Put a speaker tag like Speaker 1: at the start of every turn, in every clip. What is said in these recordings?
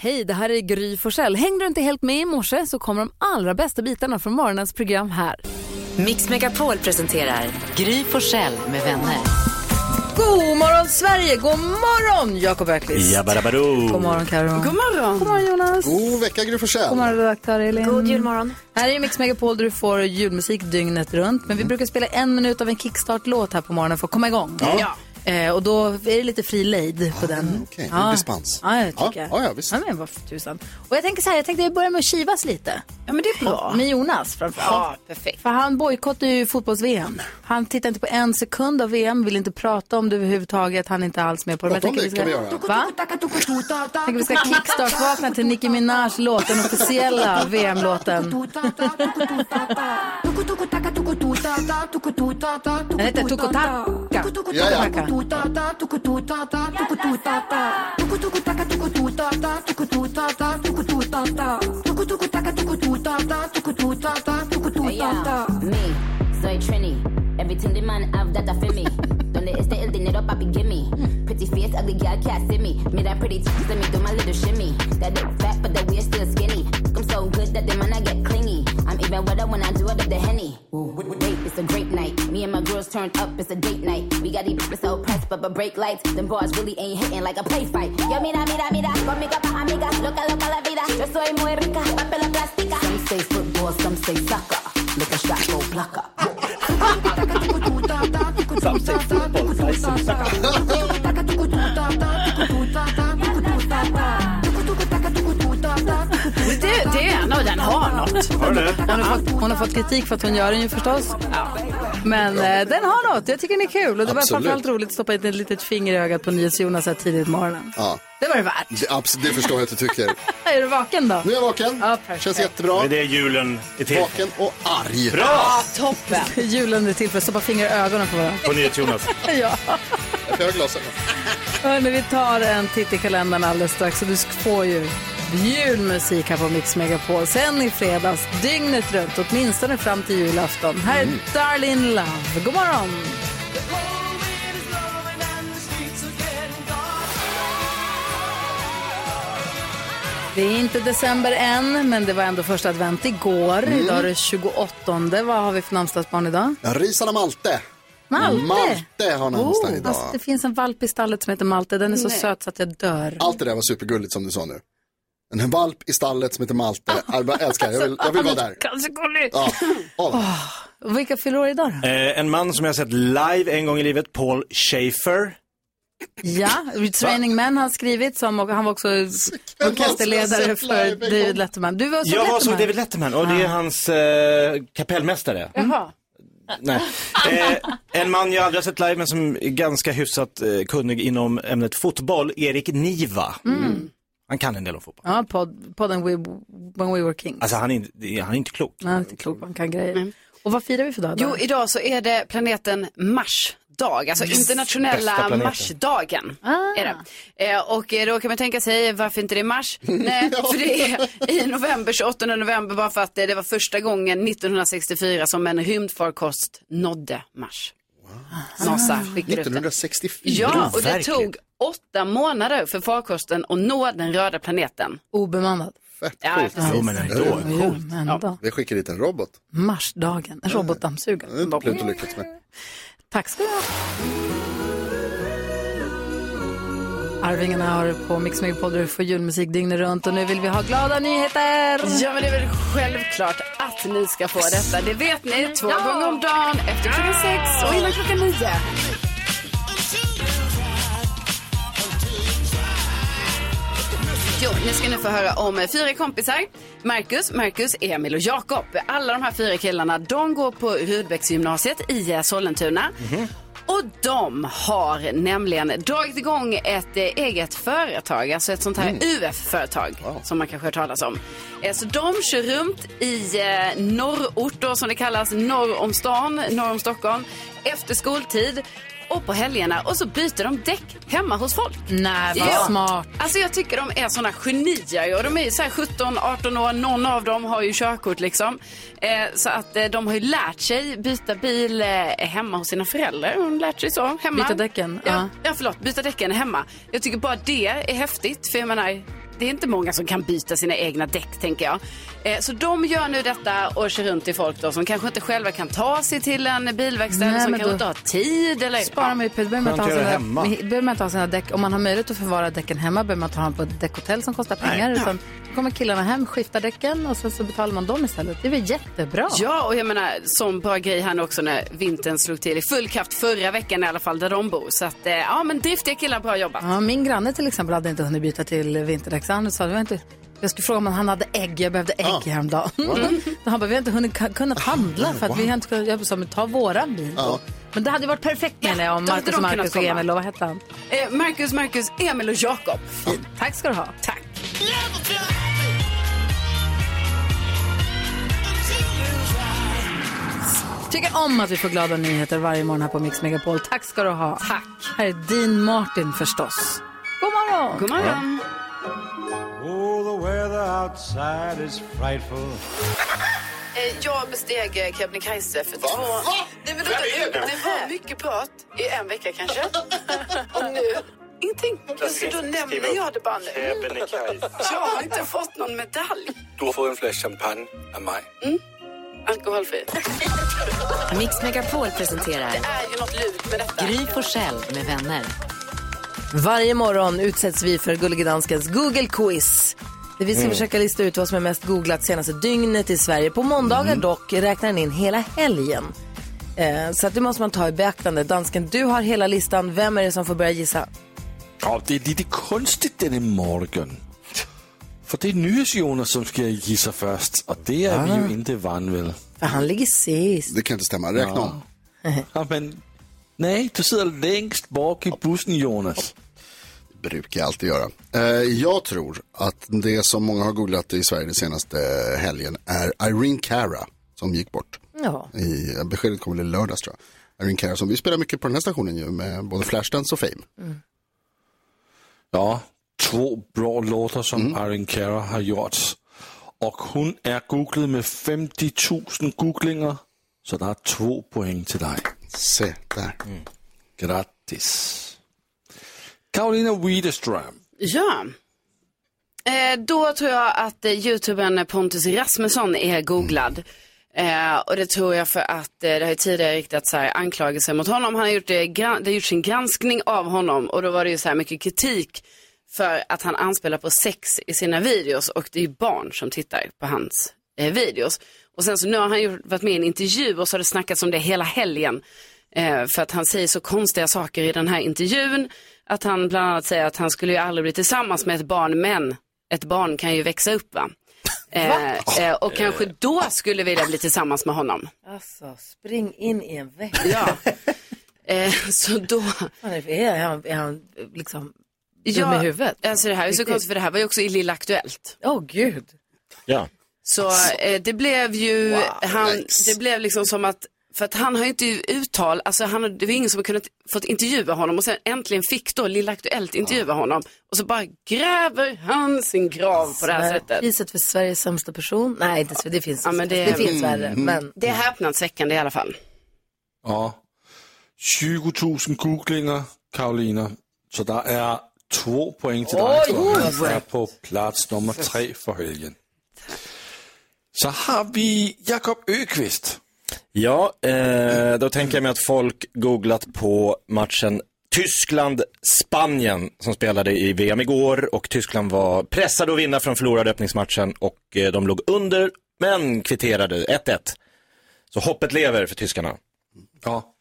Speaker 1: Hej, det här är Gry Forssell. Hängde du inte helt med i morse så kommer de allra bästa bitarna från morgonens program här.
Speaker 2: Mix Megapol presenterar Gry Forssell med vänner.
Speaker 1: God morgon Sverige, god morgon Jakob Öqvist.
Speaker 3: Jabbarabadoo.
Speaker 1: God morgon Karo.
Speaker 4: God morgon.
Speaker 1: God morgon Jonas.
Speaker 5: God vecka Gry Forssell.
Speaker 1: God morgon redaktör Elin.
Speaker 2: God julmorgon.
Speaker 1: Här är Mix Megapol där du får julmusik dygnet runt. Men vi brukar spela en minut av en kickstart-låt här på morgonen för att komma igång.
Speaker 4: Ja.
Speaker 1: Eh, och då är det lite fri lejd på den.
Speaker 5: okej. Det är dispens.
Speaker 1: Ja, jag tycker
Speaker 5: Ja, ja, ja, visst.
Speaker 1: Ja, men vad tusan. Och jag tänker så här, jag tänkte börja med att kivas lite.
Speaker 4: Ja, men det är bra.
Speaker 1: Med Jonas framförallt.
Speaker 4: Ja, perfekt.
Speaker 1: För han bojkottar ju fotbolls-VM. Han tittar inte på en sekund av VM, vill inte prata om det överhuvudtaget. Han är inte alls med på det. Men
Speaker 5: Prata om
Speaker 1: jag tänker
Speaker 5: vi
Speaker 1: ska-
Speaker 5: göra.
Speaker 1: Va? Jag tänker vi ska kickstart-vakna till Nicki Minaj låt, den officiella VM-låten. Den heter Tukotaka.
Speaker 5: Ja, ja.
Speaker 1: ta ta tuku
Speaker 6: tu ta ta
Speaker 7: tuku tu ta ta tuku tuku taka tuku tu ta ta tuku tu ta ta tuku tu ta ta
Speaker 6: tuku tuku taka tuku tu ta
Speaker 7: ta tuku tu ta
Speaker 6: ta tuku
Speaker 8: tu ta ta me soy trini. Everything the man have that I feel me donde este el dinero papi give me. Pretty face ugly girl can't see me. Me that pretty tits let me do my little shimmy. That dick fat but the waist still skinny. I'm so good that the man I get clingy. I'm even wetter when I do it up the henny. Wait, it's a great night. Me and my girls turned up, it's a date night. We got these bitches so pressed, but but break lights. Them bars really ain't hitting like a play fight. Yo, mira, mira, mira, conmigo pa' amiga. Loca, loca la vida. Yo soy muy rica, papel la plástica. Some say football, some say soccer. Look a shot, go blocker.
Speaker 4: Det, det är en och den har något.
Speaker 3: Har det?
Speaker 1: Hon har, fått, hon har fått kritik för att hon gör den ju förstås. Men eh, den har något. Jag tycker den är kul. Och det var
Speaker 5: Absolut.
Speaker 1: framförallt roligt att stoppa in ett litet finger i ögat på NyhetsJonas här tidigt på morgonen.
Speaker 5: Ja,
Speaker 1: Det var det värt.
Speaker 5: det, abs- det förstår jag att du tycker.
Speaker 1: Är du vaken då?
Speaker 5: Nu är jag vaken.
Speaker 1: Ja, perfekt.
Speaker 5: Känns jättebra.
Speaker 3: Det är julen är till för.
Speaker 5: Vaken och arg.
Speaker 3: Bra!
Speaker 4: Toppen.
Speaker 1: Julen är till för att stoppa fingrar i ögonen på varandra.
Speaker 3: På NyhetsJonas.
Speaker 1: Ja.
Speaker 5: Jag har glasögon.
Speaker 1: Hörrni, vi tar en titt i kalendern alldeles strax. Och du får ju julmusik här på Mix Megapol. Sen i fredags, dygnet runt, åtminstone fram till julafton. Här är Darlene Love. God morgon! Det är inte december än, men det var ändå första advent igår. Idag är det 28. Vad har vi för namnsdagsbarn idag?
Speaker 5: Risarna Malte.
Speaker 1: Malte!
Speaker 5: Malte har namnsdag
Speaker 1: Oh,
Speaker 5: idag.
Speaker 1: fast det finns en valp i stallet som heter Malte. Den är så söt så att jag dör.
Speaker 5: Allt det där var supergulligt som du sa nu. En valp i stallet som heter Malte. Jag bara älskar, jag vill, jag vill vara där.
Speaker 1: Kanske gulligt.
Speaker 5: Ja.
Speaker 1: Och vilka fyller år idag då?
Speaker 3: Eh, en man som jag har sett live en gång i livet, Paul Schaefer.
Speaker 1: Ja, Training Man har han skrivit som, och han var också orkesterledare för David. Letterman. Du var så
Speaker 3: Jag var
Speaker 1: Letterman.
Speaker 3: som David Letterman och det är hans eh, kapellmästare.
Speaker 4: Jaha.
Speaker 3: Nej. Eh, en man jag aldrig har sett live men som är ganska hyfsat eh, kunnig inom ämnet fotboll, Erik Niva. Han kan en del om fotboll.
Speaker 1: Ja, podd, podden we, When We Were Kings.
Speaker 3: Alltså han är, inte- han är inte klok.
Speaker 1: Han är inte klok, han kan grejer. Och vad firar vi för dag? då?
Speaker 4: Jo, idag så är det planeten Mars dag, alltså
Speaker 3: Bästa
Speaker 4: internationella
Speaker 3: planeten.
Speaker 4: Marsdagen.
Speaker 1: Ah.
Speaker 4: Är det. Eh, och eh, då kan man tänka sig varför inte det är Mars? Nej, för det är i november, 28 november, bara för att eh, det var första gången 1964 som en rymdfarkost nådde Mars. NASA skickade ut den.
Speaker 5: 1964.
Speaker 4: Ja, och det tog åtta månader för farkosten att nå den röda planeten.
Speaker 1: Obemannad.
Speaker 5: Fett
Speaker 4: Ja,
Speaker 5: coolt.
Speaker 3: Jo men ändå.
Speaker 1: Jo, men ändå.
Speaker 5: Vi skickar dit en robot.
Speaker 1: Marsdagen, en robotdammsugare.
Speaker 5: Det inte Pluto lyckats med.
Speaker 1: Tack ska du ha. Arvingarna har på Mix där du får julmusik dygnet runt och nu vill vi ha glada nyheter.
Speaker 4: Ja, men det är väl självklart att ni ska få detta. Det vet ni, två gånger om dagen, efter klockan sex och innan klockan nio. Jo, ni ska nu få höra om fyra kompisar. Marcus, Marcus, Emil och Jakob. Alla de här fyra killarna, de går på Rudbecksgymnasiet i Sollentuna. Och de har nämligen dragit igång ett eh, eget företag, alltså ett sånt här UF-företag som man kanske har talas om. Eh, så de kör runt i eh, norrort då, som det kallas, norr om stan, norr om Stockholm, efter skoltid och på helgerna och så byter de däck hemma hos folk.
Speaker 1: Nej, vad
Speaker 4: Ja.
Speaker 1: smart.
Speaker 4: Alltså jag tycker de är såna genier och de är ju så här 17-18 år, någon av dem har ju körkort liksom. Eh, så att eh, de har ju lärt sig byta bil eh, hemma hos sina föräldrar. De lärt sig så hemma.
Speaker 1: Byta däcken,
Speaker 4: Ja,
Speaker 1: ja.
Speaker 4: ja, förlåt, byta däcken hemma. Jag tycker bara det är häftigt för jag menar, det är inte många som kan byta sina egna däck tänker jag. Eh, så de gör nu detta och kör runt till folk då som kanske inte själva kan ta sig till en bilverkstad
Speaker 6: Nej,
Speaker 4: som kanske inte har tid. Eller,
Speaker 6: Sparar man ju. Behöver man
Speaker 3: göra
Speaker 6: sina-
Speaker 3: hemma.
Speaker 6: behöver man inte ha sina däck. Om man har möjlighet att förvara däcken hemma behöver man ha dem på ett däckhotell som kostar pengar. Utan då kommer killarna hem, skiftar däcken och sen så betalar man dem istället. Det är väl jättebra?
Speaker 4: Ja, och jag menar, som bra grej här nu också när vintern slog till i full kraft förra veckan i alla fall där de bor. Så att, eh, ja men driftiga killar, bra jobbat.
Speaker 6: Ja, min granne till exempel hade inte hunnit byta till vinterdäck. Så han sa, det var inte, jag skulle fråga om han hade ägg. Jag behövde ägg häromdagen. Då han bara, vi har inte hunnit kunnat handla för att vi har inte kunnat, jag sa, men ta våran bil då. Men det hade varit perfekt menar jag om Marcus och Marcus och. Emil och vad hette han?
Speaker 4: Eh, Marcus, Marcus, Emil och Jakob.
Speaker 6: Tack ska du ha.
Speaker 4: Tack.
Speaker 6: Tycker om att vi får glada nyheter varje morgon här på Mix Megapol. Tack ska du ha.
Speaker 4: Tack.
Speaker 6: Här är Dean Martin förstås. God morgon!
Speaker 4: God morgon.
Speaker 9: Oh, the weather outside is frightful.
Speaker 4: Eh, jag besteg eh, Kebnekaise för två... Nej, men vänta, det, det var mycket prat i en vecka kanske. Och nu, ingenting. Så då nämner jag det bara nu. Jag har inte fått någon medalj.
Speaker 10: Du fået en flaske champagne af mig.
Speaker 4: Alkoholfri.
Speaker 2: Mix Megapol presenterar
Speaker 4: Det är ju något lurt med detta.
Speaker 2: Gry Forssell med vänner.
Speaker 1: Varje morgon utsätts vi för Gullige Danskens Google-quiz. Där vi ska försöka lista ut vad som är mest googlat senaste dygnet i Sverige. På måndagar dock räknar den in hela helgen. Eh, så att det måste man ta i beaktande. Dansken, du har hela listan. Vem är det som får börja gissa?
Speaker 10: Ja, det är lite konstigt denne morgon. För det är NyhetsJonas som ska gissa först. Och det är vi ju inte van vid.
Speaker 1: För han ligger sist.
Speaker 5: Det kan inte stämma, räkna om.
Speaker 10: Ja, men, nej, du sitter längst bak i bussen Jonas.
Speaker 5: Det brukar jag alltid göra. Eh, jag tror att det som många har googlat i Sverige den senaste helgen är Irene Cara som gick bort.
Speaker 1: Ja.
Speaker 5: I, beskedet kom väl i lördags tror jag. Irene Cara som vi spelar mycket på den här stationen ju med både Flashdance och Fame.
Speaker 10: Ja, två bra låtar som Irene Cara har gjort. Och hon är googlad med 50 000 googlinger. Så det är två poäng till dig.
Speaker 5: Se där.
Speaker 10: Grattis. Karolina Widerström.
Speaker 4: Ja. Eh, då tror jag att eh, youtubern Pontus Rasmusson är googlad. Eh, och det tror jag för att eh, det har ju tidigare riktats så här anklagelser mot honom. Han har gjort, eh, gra- det har gjort sin granskning av honom och då var det ju så här mycket kritik för att han anspelar på sex i sina videos och det är barn som tittar på hans eh, videos. Och sen så nu har han ju varit med i en intervju och så har det snackats om det hela helgen. Eh, för att han säger så konstiga saker i den här intervjun. Att han bland annat säger att han skulle ju aldrig bli tillsammans med ett barn, men ett barn kan ju växa upp va. Eh, eh, och kanske då skulle vilja bli tillsammans med honom.
Speaker 1: Alltså, spring in i en vägg.
Speaker 4: Ja. Eh, så då,
Speaker 1: är, han, är han liksom dum
Speaker 4: ja,
Speaker 1: i huvudet?
Speaker 4: alltså det här är så
Speaker 1: Riktigt.
Speaker 4: konstigt för det här var ju också i Lilla Aktuellt.
Speaker 1: Åh gud.
Speaker 3: Ja.
Speaker 4: Så eh, det blev ju, han,
Speaker 5: nice.
Speaker 4: det blev liksom som att, för att han har ju inte uttal, alltså han, har- det var ingen som har kunnat fått intervjua honom och sen äntligen fick då Lilla Aktuellt intervjua honom och så bara gräver han sin grav på det här sättet.
Speaker 1: Priset för Sveriges sämsta person? Nej, så. Det finns,
Speaker 4: Ja, men
Speaker 1: det...
Speaker 4: det-
Speaker 1: finns värre. Men
Speaker 4: Det är häpnadsväckande i alla fall.
Speaker 10: Ja. 20 000 googlinger, Karolina. Så det är två poäng till dig. Du är på plats nummer tre för helgen. Så har vi Jakob Ökvist.
Speaker 3: Ja, eh, då tänker jag mig att folk googlat på matchen Tyskland-Spanien som spelade i VM igår och Tyskland var pressade att vinna från förlorade öppningsmatchen och eh, de låg under men kvitterade 1-1. Så hoppet lever för tyskarna.
Speaker 10: Ja.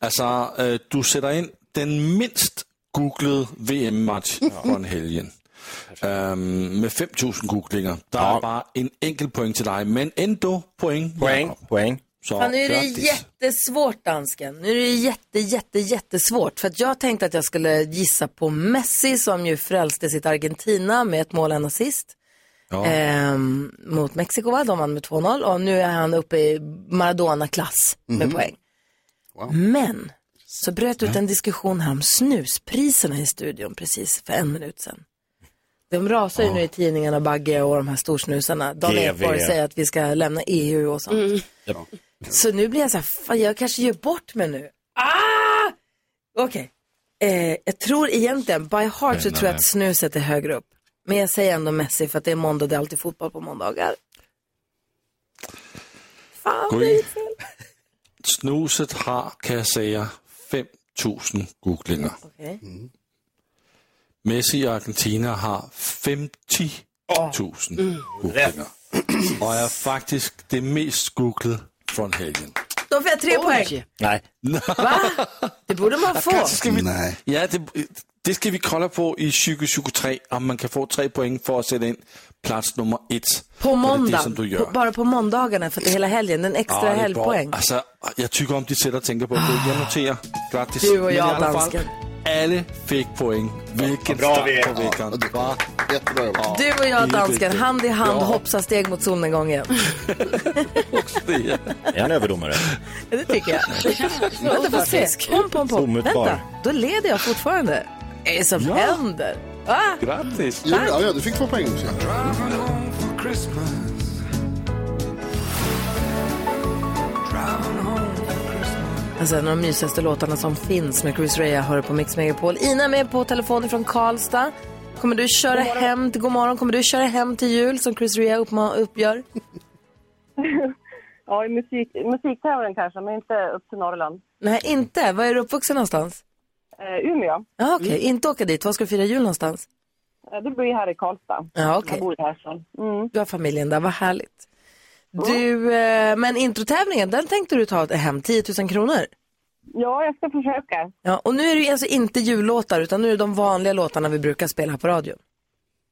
Speaker 10: Alltså, øh, du sätter in den minst googlade VM-match från helgen. Øhm, med 5 000 googlinger. Der
Speaker 3: Ja.
Speaker 10: er bare en enkelt point til dig, men ändå point.
Speaker 3: Poäng, poäng.
Speaker 10: Så
Speaker 1: Fan, nu är det
Speaker 10: grattis.
Speaker 1: jättesvårt dansken. Nu är det jätte, jätte, jättesvårt. För att jag tänkte att jag skulle gissa på Messi som ju frälste sitt Argentina med ett mål, en assist.
Speaker 10: Ja.
Speaker 1: Ehm, mot Mexiko va? De vann med 2-0 och nu är han uppe i Maradona-klass med poäng. Men så bröt ut en diskussion här om snuspriserna i studion precis för en minut sedan. De rasar ju nu i tidningarna, Bagge och de här storsnusarna. Dan. Ekborg säger att vi ska lämna EU och sånt. Så nu blir jag så här, fan jag kanske gör bort mig nu. Ah! Okej. Eh, jag tror egentligen, by heart så tror jag att snuset är högre upp. Men jag säger ändå Messi för att det är måndag, det är alltid fotboll på måndagar. Fan, det är.
Speaker 10: Snuset har, kan jag säga, 5.000 googlinger.
Speaker 1: Okej.
Speaker 10: Messi i Argentina har 50 000 googlinger. Och är faktiskt det mest googlade från helgen.
Speaker 1: Då får jag tre poäng.
Speaker 3: Nej.
Speaker 1: Va? Det borde man få.
Speaker 10: Kanske ska vi,
Speaker 5: Nej.
Speaker 10: ja, det, det ska vi kolla på i 2023, om man kan få tre poäng för att sätta in plats nummer ett.
Speaker 1: På måndag. På, bara på måndagarna för att det är hela helgen. En extra
Speaker 10: Ja, bra.
Speaker 1: helgpoäng.
Speaker 10: Alltså, jag tycker om ditt sätt att tänka på det. Jag noterar. Grattis.
Speaker 1: Du och jag, dansken.
Speaker 10: Alla fick poäng. Vilken
Speaker 3: Bra
Speaker 10: start
Speaker 3: vi är.
Speaker 10: på veckan. Va?
Speaker 5: Jättebra jobbat.
Speaker 1: Du och jag, dansken, hand i hand,
Speaker 10: Ja.
Speaker 1: hoppsa steg mot solnedgången.
Speaker 10: Är-
Speaker 3: Är han överdomare?
Speaker 1: Ja, det tycker jag. Vänta, får se. Pom, pom, pom. Vänta, då leder jag fortfarande. Vad är det som händer? Ah,
Speaker 10: Grattis.
Speaker 5: Ja, ja, ja, du fick två poäng också.
Speaker 1: alltså, en av de mysigaste låtarna som finns med Chris Rea hör på Mix Megapol. Ina med på telefon från Karlstad. Kommer du köra hem till, god morgon, kommer du köra hem till jul som Chris Rea uppma- uppgör?
Speaker 11: Ja, i musik, musiktävling kanske, men inte upp till Norrland.
Speaker 1: Nej, inte. Var är du uppvuxen någonstans?
Speaker 11: Eh, Umeå,
Speaker 1: Ja, okej. Inte åka dit. Var ska du fira jul någonstans?
Speaker 11: eh, det blir här i Karlstad.
Speaker 1: Ja, okej.
Speaker 11: Jag bor här så. Mm.
Speaker 1: Du har familjen där, vad härligt. Du, eh, men introtävlingen, den tänkte du ta hem 10 000 kronor?
Speaker 11: Ja, jag ska försöka.
Speaker 1: Ja, och nu är det ju alltså inte jullåtar utan nu är det de vanliga låtarna vi brukar spela på radion.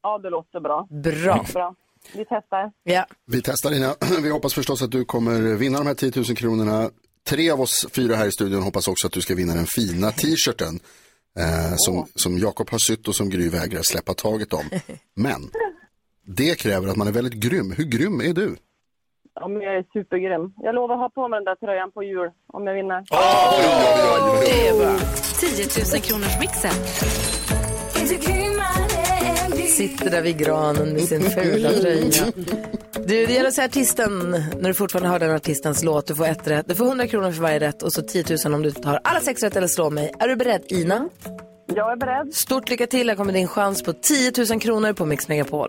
Speaker 11: Ja, det låter bra.
Speaker 1: Bra.
Speaker 11: Bra. Vi testar.
Speaker 1: Ja.
Speaker 5: Vi testar Ina. Vi hoppas förstås att du kommer vinna de här 10 000 kronorna. Tre av oss fyra här i studion hoppas också att du ska vinna den fina t-shirten eh, som, som Jakob har sytt och som Gry vägrar släppa taget om. Men det kräver att man är väldigt grym. Hur grym är du?
Speaker 11: Men jag är supergrym. Jag lovar att ha på mig den där tröjan på jul om jag vinner.
Speaker 1: Det är bra.
Speaker 2: 10 000 kronors mixen.
Speaker 1: Sitter där vid granen med sin fula tröja. Du, det gäller att säga artisten, när du fortfarande hör den artistens låt. Du får ett rätt. Du får 100 kronor för varje rätt och så 10 000 om du tar alla sex rätt eller slår mig. Är du beredd, Ina?
Speaker 11: Jag är beredd.
Speaker 1: Stort lycka till. Här kommer din chans på 10 000 kronor på Mix Megapol.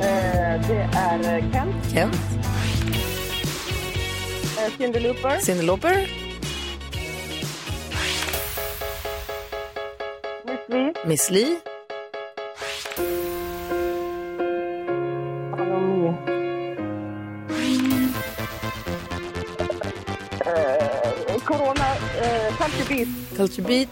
Speaker 11: Eh, det är eh, Kent,
Speaker 1: Kent,
Speaker 11: eh, Cyndi Lauper,
Speaker 1: Cyndi Lauper,
Speaker 11: Miss Li,
Speaker 1: Miss Li,
Speaker 11: Corona, Culture Beat.
Speaker 1: Culture Beat,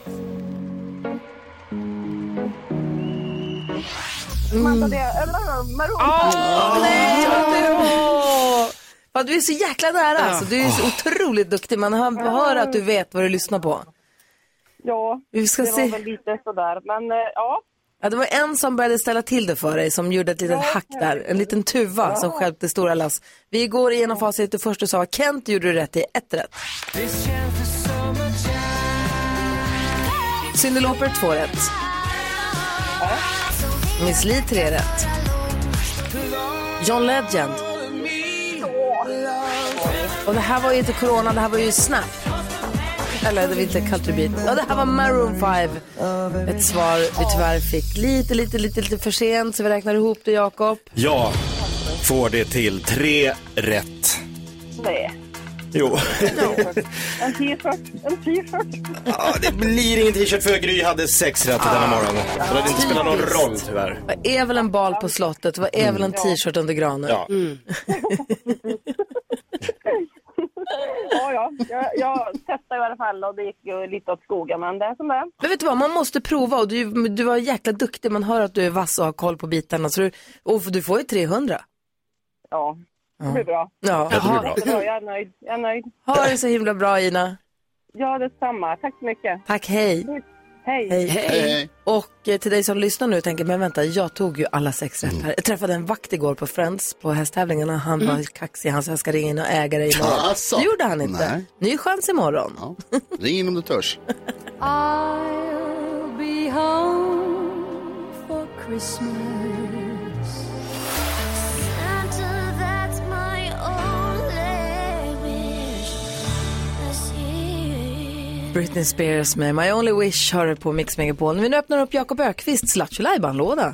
Speaker 11: Samantha det, äh, Maroon.
Speaker 1: Nej, åh! Vad du är så jäkla nära alltså. Du är så otroligt duktig. Man hör, hör att du vet vad du lyssnar på.
Speaker 11: Ja,
Speaker 1: Vi ska
Speaker 11: det
Speaker 1: se.
Speaker 11: var väl lite sådär. Men eh, ja,
Speaker 1: Ja, det var en som började ställa till det för dig, som gjorde ett litet hack där. En liten tuva som stjälpte stora lass. Vi går igenom facit. Det första du sa var Kent, gjorde du rätt i ett rätt. Cyndi Lauper, två rätt. Miss Li, tre rätt. John Legend. Och det här var ju inte Corona, det här var ju Snap. Eller det var inte Culture Beat. Ja, det här var Maroon 5. Ett svar vi tyvärr fick lite, lite, lite, lite för sent. Så vi räknar ihop det, Jakob.
Speaker 3: Jag får det till tre rätt.
Speaker 11: nej.
Speaker 3: Jo.
Speaker 11: En t-shirt, en t-shirt.
Speaker 3: ja, det blir ingen t-shirt för Gry hade sex rätt denna morgon. Så det hade inte spelat någon roll tyvärr.
Speaker 1: Vad är väl en bal på slottet? Vad är väl en t-shirt under granen?
Speaker 3: Ja.
Speaker 11: Ja, ja. Jag, jag testade i alla fall och det gick ju lite åt skogen. Men det är som det är.
Speaker 1: Men vet du vad, man måste prova och du, du var jäkla duktig. Man hör att du är vass och har koll på bitarna. Så du, och du får ju 300.
Speaker 11: Ja, det blir bra.
Speaker 1: Ja,
Speaker 3: det blir
Speaker 1: ha,
Speaker 3: bra.
Speaker 11: Bra, jag är nöjd. Jag är nöjd.
Speaker 1: ha det så himla bra Ina.
Speaker 11: Ja, detsamma. Tack så mycket.
Speaker 1: Tack, hej.
Speaker 11: Hej.
Speaker 1: Hej.
Speaker 5: Hej, hej.
Speaker 1: Och eh, till dig som lyssnar nu tänker, men vänta, jag tog ju alla sex rätt här. Jag träffade en vakt igår på Friends på hästtävlingarna. Han var kaxig, han sa jag ska ringa in och äga dig imorgon.
Speaker 5: Alltså.
Speaker 1: Det gjorde han inte.
Speaker 5: Nej.
Speaker 1: Ny chans imorgon.
Speaker 5: Ja. Ring in om du törs.
Speaker 7: I'll be home for Christmas.
Speaker 1: Britney Spears med My Only Wish har du på Mix Megapol. Vi nu öppnar upp Jakob Ökvists Lattjo låda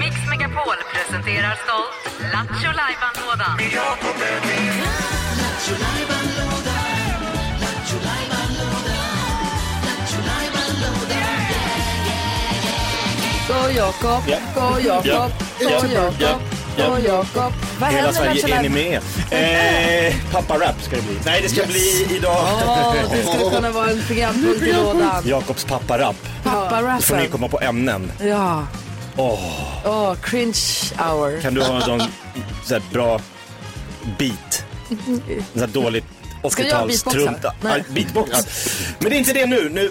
Speaker 2: Mix Megapol presenterar stolt Lattjo Lajban-lådan.
Speaker 1: Gå Jakob,
Speaker 3: Ja.
Speaker 1: gå Jakob,
Speaker 3: Ja.
Speaker 1: gå
Speaker 3: Ja.
Speaker 1: Jakob, Gå Jakob. Vad
Speaker 3: Hela
Speaker 1: händer
Speaker 3: Sverige är ni med. Eh, pappa-rap ska det bli. Nej, det ska bli idag.
Speaker 1: Åh, det skulle kunna vara en programpunkt i lådan.
Speaker 3: Jakobs pappa-rap. Då får ni komma på ämnen.
Speaker 1: Ja,
Speaker 3: Åh,
Speaker 1: åh, cringe hour.
Speaker 3: kan du ha någon så här bra beat? Så här dåligt
Speaker 1: Ska jag
Speaker 3: 80-tals
Speaker 1: beatboxa?
Speaker 3: Men det är inte det nu. nu.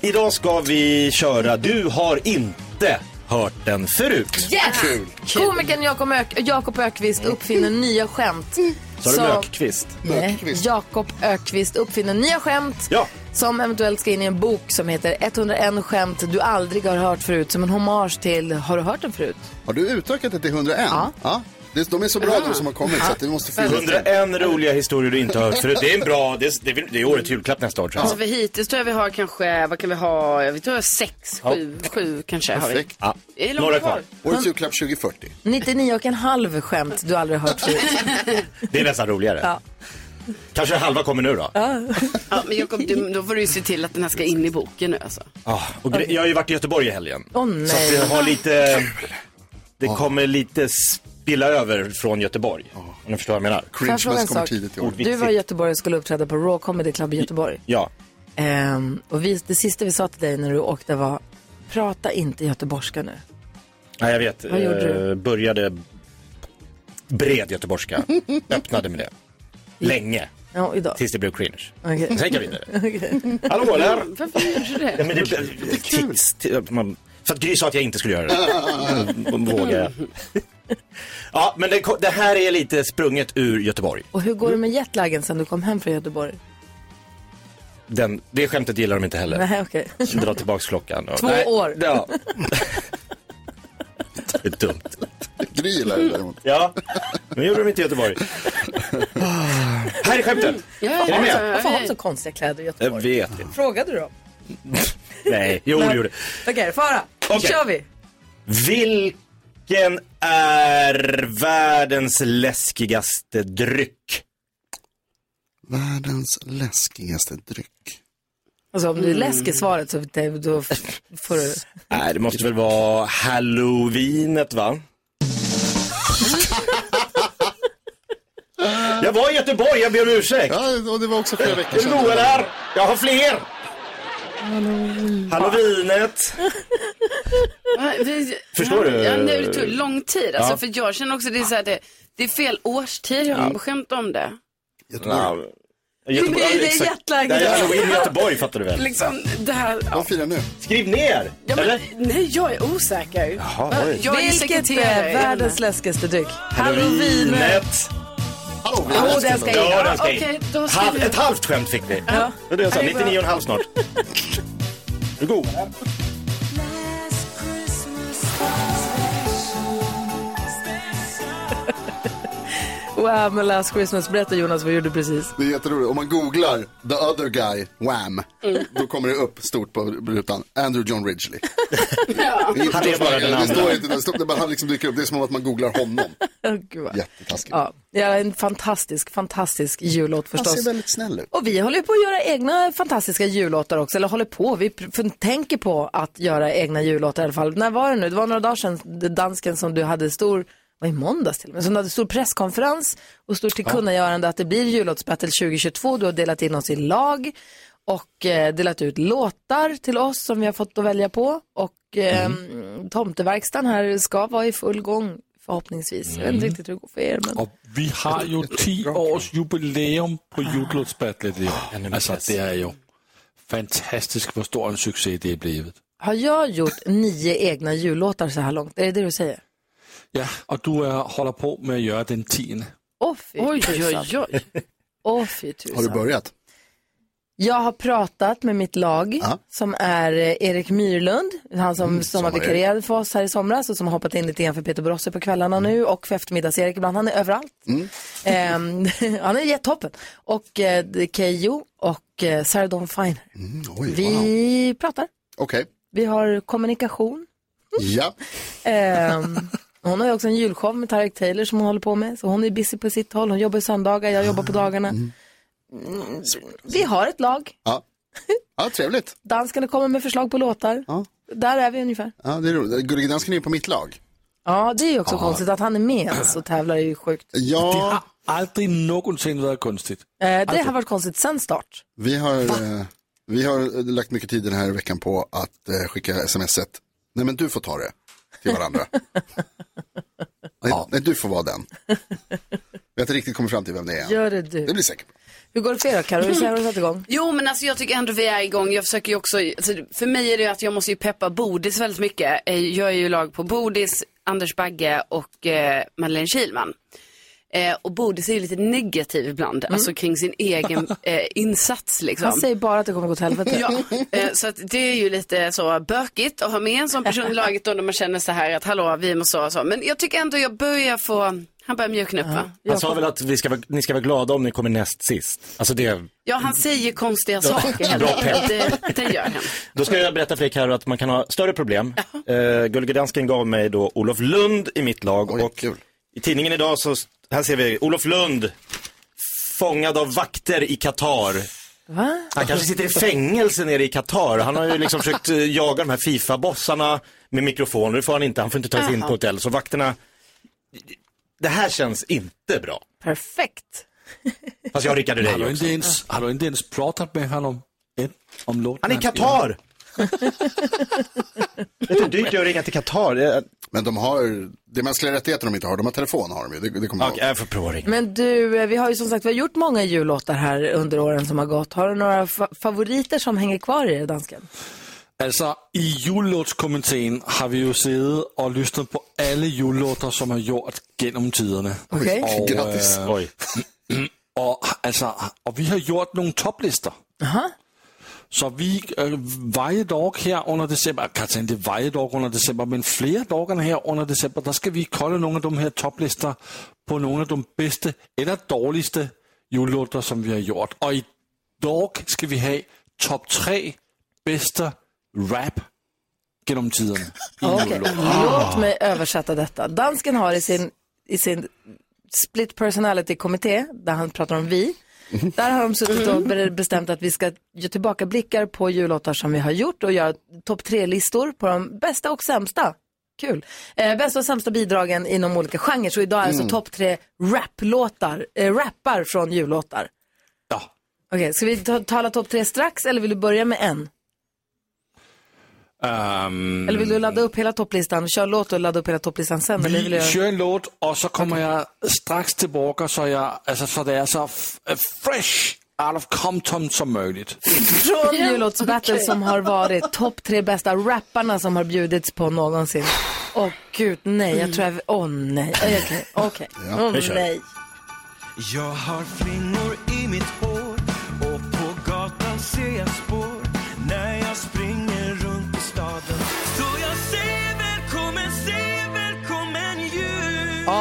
Speaker 3: Idag ska vi köra Du har inte hört den förut.
Speaker 1: Yes! Komikern Jakob, Ök Jakob Ökvist uppfinner nya skämt.
Speaker 3: Sa du Lökqvist?
Speaker 1: Nej, Jakob Ökvist uppfinner nya skämt
Speaker 3: Ja.
Speaker 1: som eventuellt ska in i en bok som heter 101 skämt du aldrig har hört förut. Som en hommage till Har du hört den förut?
Speaker 5: Har du utökat det till 101?
Speaker 1: Ja.
Speaker 5: Det, de är så bra de som har kommit så att vi måste fylla
Speaker 3: 101 roliga historier du inte har hört förut. Det är en bra, det är, det är, det är årets julklapp nästa år tror jag.
Speaker 4: Alltså för hittills tror jag vi har kanske, vad kan vi ha, vi tror sex, sju, sju kanske har vi.
Speaker 5: Perfekt.
Speaker 3: Ja.
Speaker 4: Är
Speaker 3: Några
Speaker 4: kvar.
Speaker 3: kvar.
Speaker 5: Årets julklapp 2040.
Speaker 1: 99 och en halv skämt du aldrig har hört förut.
Speaker 3: Det är nästan roligare.
Speaker 1: Ja.
Speaker 3: Kanske halva kommer nu då.
Speaker 4: Ja, men Jakob, du, då får du ju se till att den här ska in i boken nu alltså.
Speaker 3: Ja, och gre- jag har ju varit i Göteborg i helgen.
Speaker 1: Åh
Speaker 3: Så att
Speaker 1: nej.
Speaker 3: det har lite, det kommer lite spilla över från Göteborg. Om ni förstår vad jag menar.
Speaker 1: Får jag fråga en
Speaker 5: Cringe-mäss kommer
Speaker 1: sak?
Speaker 5: tidigt i år.
Speaker 1: Du var i Göteborg och skulle uppträda på Raw Comedy Club i Göteborg.
Speaker 3: Ja,
Speaker 1: Ehm, och vi, det sista vi sa till dig när du åkte var Prata inte göteborgska nu.
Speaker 3: Nej, jag vet.
Speaker 1: Vad gjorde du?
Speaker 3: Eh, började bred göteborgska. Öppnade med det. Länge.
Speaker 1: Ja, idag.
Speaker 3: Tills det blev cringe.
Speaker 1: Okej.
Speaker 3: Sen gick jag vidare.
Speaker 1: Okej.
Speaker 3: Hallå där!
Speaker 4: Varför gjorde du det?
Speaker 3: Ja, men det, det, tics, ti- man, för att Gry sa att jag inte skulle göra det. Vågar jag. Ja, men det, det här är lite sprunget ur Göteborg.
Speaker 1: Och hur går det med jetlagen sen du kom hem från Göteborg?
Speaker 3: Den, det skämtet gillar de inte heller.
Speaker 1: Nej, okej.
Speaker 3: Dra tillbaks klockan. Och,
Speaker 1: Två
Speaker 3: nej,
Speaker 1: år.
Speaker 3: Ja. det är dumt.
Speaker 5: Gry gillar det däremot.
Speaker 3: Ja, men gjorde de inte i Göteborg. Här är skämten.
Speaker 4: Ja,
Speaker 3: Är ni med?
Speaker 1: Varför har de så konstiga kläder i
Speaker 3: Jag
Speaker 1: Göteborg?
Speaker 3: vet inte.
Speaker 1: Frågade du dem?
Speaker 3: Nej, jo det gjorde
Speaker 1: Okej, fara. Nu
Speaker 3: Okej.
Speaker 1: kör vi.
Speaker 3: Vilken är världens läskigaste dryck?
Speaker 5: Världens läskigaste dryck.
Speaker 1: Alltså om du läsker svaret så då får du...
Speaker 3: Nej, det måste väl vara halloweenet va? Jag var i Göteborg, jag ber om ursäkt.
Speaker 5: Ja, och det var också flera veckor sedan.
Speaker 3: goa där? Jag har fler. Halloweenet. Förstår du?
Speaker 4: Ja, nej, det tog lång tid. Alltså,
Speaker 3: Ja.
Speaker 4: För jag känner också det är, så här, det, det är fel årstid. Jag har skämt om det.
Speaker 5: Göteborg.
Speaker 3: Göteborg,
Speaker 1: det är
Speaker 3: exakt.
Speaker 1: jetlag.
Speaker 3: Det är halloween i Göteborg fattar du väl?
Speaker 4: Liksom, det här, ja.
Speaker 5: Vad firar nu?
Speaker 3: Skriv ner!
Speaker 4: Ja, men,
Speaker 3: Eller?
Speaker 4: nej, jag är osäker.
Speaker 3: Jaha,
Speaker 4: jag är
Speaker 1: Vilket är världens läskigaste dryck?
Speaker 3: Halloweenet.
Speaker 5: Vi
Speaker 1: Oh, den ska in.
Speaker 3: Ja, den ska in.
Speaker 4: Okej, då ska
Speaker 3: Halv,
Speaker 4: vi-
Speaker 3: ett halvt skämt fick vi.
Speaker 1: Ja.
Speaker 3: Det är
Speaker 4: vad-
Speaker 3: 99,5 snart. Är du god?
Speaker 1: Med Last Christmas. Berätta Jonas, vad gjorde du precis?
Speaker 5: Det är jätteroligt. Om man googlar the other guy, Wham, då kommer det upp stort på rutan. Andrew John Ridgely. Ingen
Speaker 3: Han är bara den
Speaker 5: Det
Speaker 3: andra.
Speaker 5: står inte, det det bara, han liksom dyker upp. Det är som att man googlar honom.
Speaker 1: Oh,
Speaker 5: Jättetaskigt.
Speaker 1: Ja, det är en fantastisk, fantastisk jullåt
Speaker 5: Han
Speaker 1: förstås.
Speaker 5: ser väldigt snäll ut.
Speaker 1: Och vi håller på att göra egna fantastiska jullåtar också, eller håller på, vi tänker på att göra egna jullåtar i alla fall. När var det nu? Det var några dagar sedan, det dansken som du hade stor, var i måndags till och med, som du hade stor presskonferens och stort tillkunnagörande att det blir jullåtsbattle 2022. Du har delat in oss i lag och eh, delat ut låtar till oss som vi har fått att välja på. Och eh, tomteverkstan här ska vara i full gång förhoppningsvis. Jag vet inte riktigt hur det går för er. Men...
Speaker 10: Och vi har ju 10 års jubileum på jullåtsbattlet i år. Alltså det är ju fantastiskt hur stor en succé det är blivit.
Speaker 1: Har jag gjort nio egna jullåtar så här långt? Är det det du säger?
Speaker 10: Ja, och du är, håller på med att göra den tionde.
Speaker 1: Åh fy
Speaker 4: Oj, oj, oj.
Speaker 1: Åh fy tusan.
Speaker 5: Har du börjat?
Speaker 1: Jag har pratat med mitt lag som är eh, Erik Myrlund, han som
Speaker 5: Mm,
Speaker 1: sommarvikarierade för oss här i somras och som har hoppat in lite grann för Peter Brosse på kvällarna nu och för eftermiddags-Erik ibland. Han är överallt.
Speaker 5: Mm.
Speaker 1: Ehm, han är jättetoppen. Och eh, Keyyo och eh, Sarah Dawn Finer.
Speaker 5: Mm, oj,
Speaker 1: Vi
Speaker 5: wow.
Speaker 1: pratar.
Speaker 5: Okej,
Speaker 1: Vi har kommunikation.
Speaker 5: ja.
Speaker 1: Ehm, hon har ju också en julshow med Tarek Taylor som hon håller på med. Så hon är busy på sitt håll. Hon jobbar söndagar, jag jobbar på dagarna. Mm, Vi har ett lag.
Speaker 5: Ja. ja, trevligt.
Speaker 1: Danskarna kommer med förslag på låtar.
Speaker 5: Ja.
Speaker 1: Där är vi ungefär.
Speaker 5: Ja, det är roligt. Gullige Dansken är på mitt lag.
Speaker 1: Ja, det är ju också konstigt att han är med ens och tävlar är ju sjukt.
Speaker 10: Det
Speaker 5: Ja,
Speaker 10: har aldrig någonsin varit konstigt.
Speaker 1: Eh, det har varit konstigt sen start.
Speaker 5: vi har, eh, vi har lagt mycket tid den här veckan på att eh, skicka smset. Nej, men du får ta det till varandra. nej, nej, du får vara den. Vi har inte riktigt kommit fram till vem det är.
Speaker 1: Gör det du.
Speaker 5: Det blir säkert bra.
Speaker 1: Hur går det för er då, Carro? Hur har du satt igång?
Speaker 4: Jo, men alltså jag tycker ändå vi är igång. Jag försöker ju också, alltså, för mig är det ju att jag måste ju peppa Bodis väldigt mycket. Eh, Jag är ju lag på Bodis, Anders Bagge och eh, Madeleine Kilman. Eh, och Bodis är ju lite negativ ibland, alltså kring sin egen eh, insats liksom.
Speaker 1: Han säger bara att det kommer gå till helvete.
Speaker 4: Ja, eh, så att det är ju lite så bökigt att ha med en sån person i laget då när man känner så här att hallå, vi måste ha så. Men jag tycker ändå jag börjar få, han börjar mjukna upp va?
Speaker 3: Han sa väl att vi ska vara, ni ska vara glada om ni kommer näst sist. Alltså det,
Speaker 4: Ja, han säger konstiga saker
Speaker 3: Bra pepp.
Speaker 4: Det, det gör han.
Speaker 3: då ska jag berätta för dig Karo att man kan ha större problem. Uh, Gullige Dansken gav mig då Olof Lund i mitt lag.
Speaker 5: Oj,
Speaker 3: och
Speaker 5: kul.
Speaker 3: I tidningen idag så, här ser vi Olof Lund fångad av vakter i Qatar.
Speaker 1: Va?
Speaker 3: Han kanske sitter i fängelse nere i Qatar. Han har ju liksom försökt eh, jaga de här Fifa-bossarna med mikrofoner. Det får han inte. Han får inte ta sig in på hotell. Så vakterna... Det här känns inte bra.
Speaker 1: Perfekt.
Speaker 3: Fast jag rickade dig också.
Speaker 10: inte ens, har du inte ens pratat med honom om låten?
Speaker 3: Han är i Qatar! Vet du hur dyrt det är att ringa till Qatar?
Speaker 5: Men de har, det är mänskliga rättigheter de inte har, de har telefon har de ju. Det, det kommer ihåg.
Speaker 3: jag får prova ringa.
Speaker 1: Men du, eh, vi har ju som sagt vi har gjort många jullåtar här under åren som har gått. Har du några fa- favoriter som hänger kvar i det, dansken?
Speaker 10: Altså, i jullåtskommittén har vi jo siddet og lyttet på alle jullåter, som har gjort gennem tiderne.
Speaker 1: Okej.
Speaker 10: Og,
Speaker 5: Grattis.
Speaker 10: øh,
Speaker 3: Oj.
Speaker 10: og, altså, og vi har gjort nogle toplister.
Speaker 1: Aha.
Speaker 10: Så vi øh, varje dag her under december, kanskje ikke varje dag under december, men flere dagerne her under december, der skal vi kolde nogle af de her toplister på nogle af de bedste eller dårligste julelåter, som vi har gjort. Og i dag skal vi have top 3 bedste rap i
Speaker 1: Okej,
Speaker 10: julelåter.
Speaker 1: låt mig översätta detta. Dansken har i sin, i sin split personality-kommitté, där han pratar om vi, där har de suttit och be- bestämt att vi ska göra tillbakablickar på jullåtar som vi har gjort och göra topp tre-listor på de bästa och sämsta. Kul. Eh, bästa och sämsta bidragen inom olika genrer. Så idag är alltså topp tre rap-låtar, eh, rappar från jullåtar.
Speaker 10: Ja.
Speaker 1: Okej, ska vi ta, tala topp tre strax eller vill du börja med en?
Speaker 10: Um,
Speaker 1: Eller vill du ladda upp hela topplistan? Kör låt og ladda upp hela topplistan sen? Eller vill
Speaker 10: Vi
Speaker 1: du...
Speaker 10: kører en låt, og så kommer jeg straks tilbage, så, jeg, altså, så det er så øh, fresh out of Compton som möjligt.
Speaker 1: Från jullåtsbattle som har varit topp tre bästa rapparna som har bjudits på någonsin. Åh gud, nej, jag tror jag... Åh nej, okej, okej. Åh
Speaker 3: vi kör.
Speaker 1: nej.
Speaker 12: Jag har flingor i mitt hår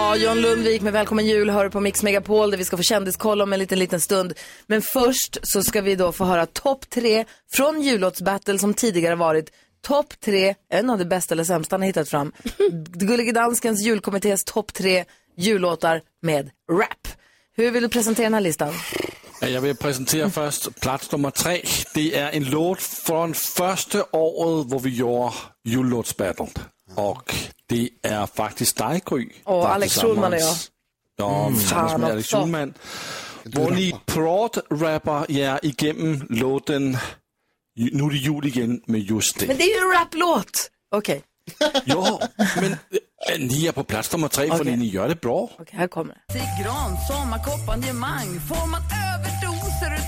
Speaker 1: Ja, John Lundvik med Välkommen jul hör på Mix Megapol där vi ska få kändiskoll om en liten, liten stund. Men först så ska vi då få höra topp tre från jullåtsbattle som tidigare varit topp tre, en av det bästa eller sämsta han har hittat fram. Gullige Danskens julkommittés topp tre jullåtar med rap. Hur vill du presentera den här listan?
Speaker 10: Jeg vil præsentere først plads nummer tre. Det er en låt fra første året, hvor vi gjorde julelåtsbattle. Og det er faktisk dig, Gry. Der
Speaker 1: Alex Schulman og jeg.
Speaker 10: Ja, mm,
Speaker 1: fan
Speaker 10: med Alex. Schulman. Hvor ni prod-rapper jer igennem låten Nu er det jul igen med just det.
Speaker 1: Men det är ju en raplåt! Okej,
Speaker 10: Jo, men ni er på plads nummer tre, fordi
Speaker 1: Okay.
Speaker 10: ni gør det bra.
Speaker 1: okej, här kommer det.
Speaker 13: Får man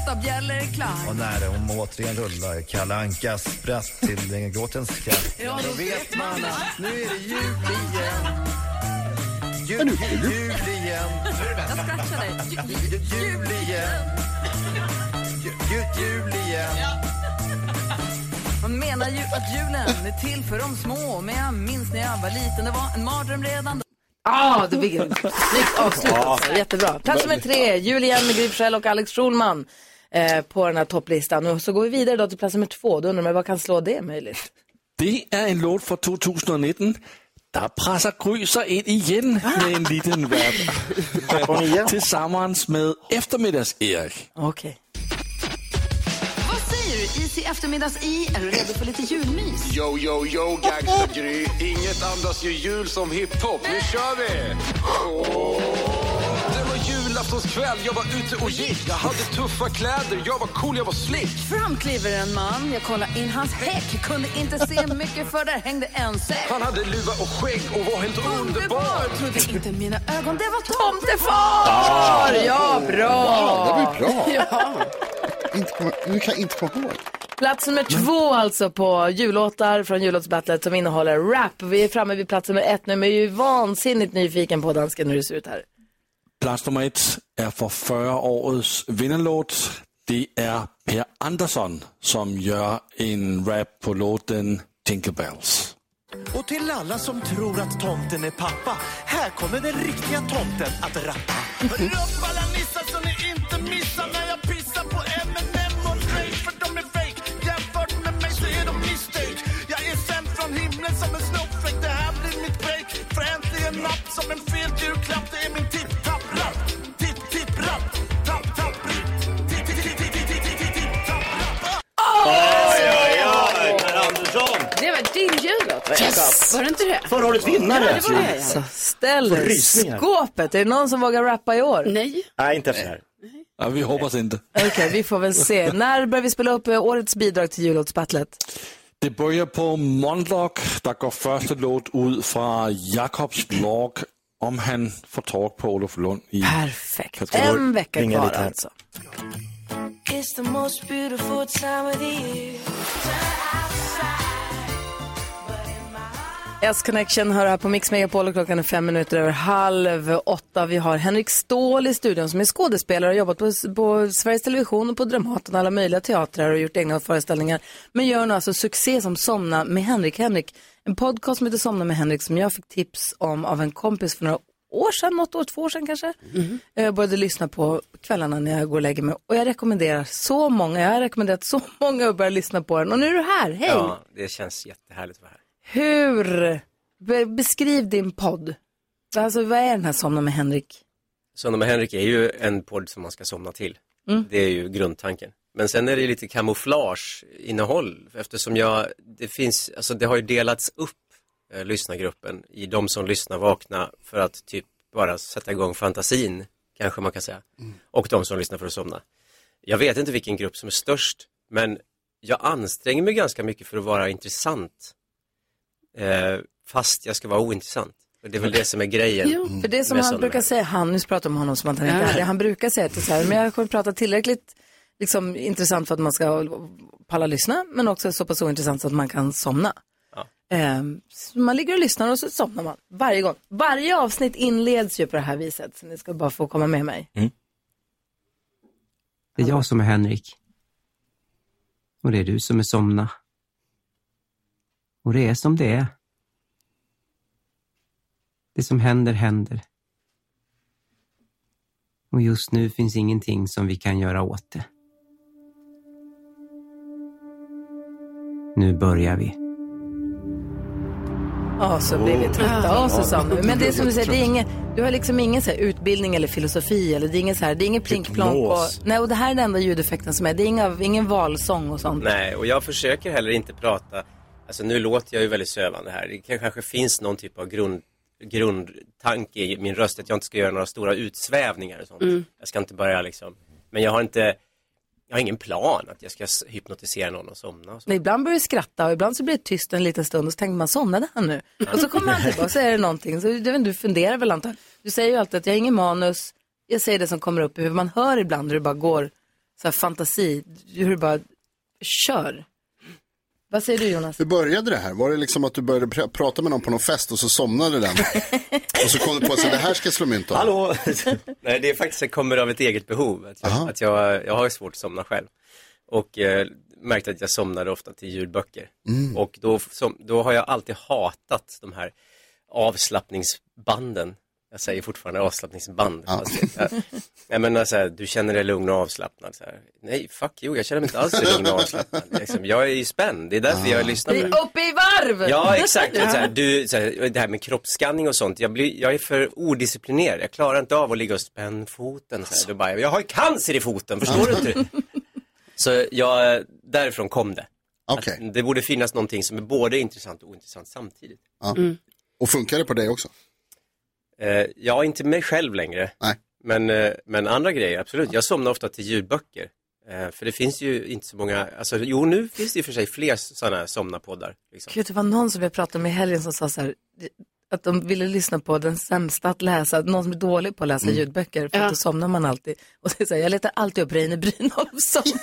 Speaker 13: överdoser utav bjällerklang
Speaker 14: Och när de återigen rullar Kalle Ankas spratt till gråtens skratt
Speaker 13: Ja, då vet man att
Speaker 14: nu är det jul igen. Jul, jul, jul igen.
Speaker 13: Jag scratchar dig. Ju- ju-
Speaker 14: Jul igen.
Speaker 15: Jul, jul igen.
Speaker 13: Man menar ju att julen är till för de små. Men jag minns när jag var liten. Det var en mardröm redan då.
Speaker 1: Ah, det blir snyggt avslut. Alltså. Jättebra. Plats nummer tre, Julian med Gry och Alex Schulman eh, på den här topplistan. Och så går vi vidare då till plats nummer två. Då undrar man vad kan slå det möjligt?
Speaker 10: Det är en låt från 2019. Där pressar Gry sig in igen med en liten rap. Tillsammans med eftermiddags-Erik.
Speaker 1: Okej.
Speaker 13: Vad säger du? Is i eftermiddags-i? Är du redo för lite julmys?
Speaker 16: Yo, yo, yo, gangsta-Gry. Inget andas ju jul som hiphop. Nu kör vi! Åh. Julaftonskväll, jag var ute och gick. Jag hade tuffa kläder, jag var cool, jag var slick.
Speaker 13: Fram kliver en man, jag kollar in hans häck Kunde inte se mycket för där hängde en säck
Speaker 16: Han hade luva och skägg och var helt underbar.
Speaker 13: Trodde inte mina ögon, det var
Speaker 1: tomtefar!
Speaker 5: Ah.
Speaker 1: Ja, bra!
Speaker 5: Wow, det var bra.
Speaker 1: Ja.
Speaker 5: Inte komma, nu kan jag inte komma ihåg.
Speaker 1: Plats nummer två alltså på jullåtar från jullåtsbattlet som innehåller rap. Vi är framme vid plats nummer ett nu, men jag är ju vansinnigt nyfiken på dansken hur det ser ut här.
Speaker 10: Plats nummer ett är för förra årets vinnarlåt. Det är Per Andersson som gör en rap på låten Jingle Bells.
Speaker 17: Och till alla som tror att tomten är pappa, här kommer den riktiga tomten att rappa. Upp alla nissar så ni inte missar när det?
Speaker 3: Förra årets vinnare.
Speaker 4: Ja, det var det. Ja.
Speaker 1: Så ställ
Speaker 3: rysningar.
Speaker 1: skåpet. Är det någon som vågar rappa i år?
Speaker 4: Nej.
Speaker 3: Nej, inte efter det här.
Speaker 10: Ja, vi hoppas inte.
Speaker 1: Okej, vi får väl se. När börjar vi spela upp eh, årets bidrag till jullåtsbattlet?
Speaker 10: Det börjar på Monlock. Där går första låt ut från Jakobs blogg om han får tag på Olof Lund i
Speaker 1: Perfekt.
Speaker 10: kategori-
Speaker 1: En vecka kvar alltså.
Speaker 7: It's the most beautiful time of the year.
Speaker 1: S-Connection hör här på Mix Megapol och klockan är fem minuter över halv åtta. Vi har Henrik Ståhl i studion som är skådespelare och har jobbat på, på Sveriges Television och på Dramaten och alla möjliga teatrar och gjort egna föreställningar. Men gör nu alltså succé som Somna med Henrik. Henrik, en podcast som heter Somna med Henrik som jag fick tips om av en kompis för några år sedan, något år, två år sedan kanske. Jag började lyssna på kvällarna när jag går och lägger mig och jag rekommenderar så många, jag har rekommenderat så många att börja lyssna på den och nu är du här, hej!
Speaker 18: Ja, det känns jättehärligt att vara här.
Speaker 1: Hur, be, beskriv din podd. Alltså vad är den här Somna med Henrik?
Speaker 18: Somna med Henrik är ju en podd som man ska somna till.
Speaker 1: Mm.
Speaker 18: Det är ju grundtanken. Men sen är det lite kamouflageinnehåll eftersom jag, det finns, alltså det har ju delats upp eh, lyssnargruppen i de som lyssnar vakna för att typ bara sätta igång fantasin, kanske man kan säga. Och de som lyssnar för att somna. Jag vet inte vilken grupp som är störst, men jag anstränger mig ganska mycket för att vara intressant. Eh, fast jag ska vara ointressant. Och det är väl det som är grejen.
Speaker 1: Jo, för det som han brukar säga, han, nu pratar om honom som att han inte är det, han brukar säga att det är så här, men jag kommer prata tillräckligt liksom, intressant för att man ska palla lyssna, men också så pass ointressant så att man kan somna. Ehm, så man ligger och lyssnar och så somnar man varje gång. Varje avsnitt inleds ju på det här viset, så ni ska bara få komma med mig.
Speaker 19: Det är jag som är Henrik. Och det är du som är Somna. Och det är som det är. Det som händer, händer. Och just nu finns ingenting som vi kan göra åt det. Nu börjar vi.
Speaker 1: Ja, så blir vi trötta somnar vi. Men det är som du säger, det är ingen, du har liksom ingen så här utbildning eller filosofi eller det är ingen så här, det är ingen plinkplonk och, nej och det här är den enda ljudeffekten som är, det är inga, ingen valsång och sånt.
Speaker 18: Nej, och jag försöker heller inte prata, alltså nu låter jag ju väldigt sövande här. Det kan- kanske finns någon typ av grund, grundtanke i min röst, att jag inte ska göra några stora utsvävningar och sånt.
Speaker 4: Mm.
Speaker 18: Jag ska inte börja liksom, men jag har inte, jag har ingen plan att jag ska hypnotisera någon och somna. Och så.
Speaker 1: Men ibland börjar du skratta och ibland så blir det tyst en liten stund och så tänker man, somnade han nu? Och så kommer han tillbaka och det någonting, så inte, du funderar väl antagligen. Du säger ju alltid att jag har ingen manus, jag säger det som kommer upp i huvudet. Man hör ibland hur det bara går, så här fantasi, hur det bara kör. Vad säger du Jonas?
Speaker 5: Hur började det här? Var det liksom att du började pr- prata med någon på någon fest och så somnade den? och så kom du på att det här ska jag slå mynt av.
Speaker 18: Hallå! Nej, det är faktiskt, det kommer av ett eget behov. Att jag, att jag, jag har svårt att somna själv. Och eh, märkte att jag somnade ofta till ljudböcker.
Speaker 5: Mm.
Speaker 18: Och då, som, då har jag alltid hatat de här avslappningsbanden. Jag säger fortfarande avslappningsband. Fast det- jag, jag menar så här, du känner dig lugn och avslappnad. Så här. Nej, fuck you, jag känner mig inte alls lugn och avslappnad. Liksom, jag är ju spänd, det är därför jag lyssnar
Speaker 1: Det
Speaker 18: med.
Speaker 1: är uppe i varv!
Speaker 18: Ja, exakt. Så här, du, så här, det här med kroppsskanning och sånt. Jag, blir, jag är för odisciplinerad. Jag klarar inte av att ligga och spänna foten. Så här. Du bara, jag har ju cancer i foten, förstår du inte? Så jag, därifrån kom det. Att Det borde finnas någonting som är både intressant och ointressant samtidigt.
Speaker 5: Ja. Och funkar det på dig också?
Speaker 18: Eh, jag inte mig själv längre.
Speaker 5: Nej.
Speaker 18: Men, eh, men andra grejer, absolut. Jag somnar ofta till ljudböcker. Eh, för det finns ju inte så många, alltså jo nu finns det i och för sig fler sådana somnarpoddar. Liksom.
Speaker 1: Gud, det var någon som jag pratade med i helgen som sa så här, att de ville lyssna på den sämsta att läsa, någon som är dålig på att läsa
Speaker 4: Mm.
Speaker 1: ljudböcker, för
Speaker 4: Ja.
Speaker 1: att då somnar man alltid. Och så här, jag letar alltid upp Reine Brynolfsson.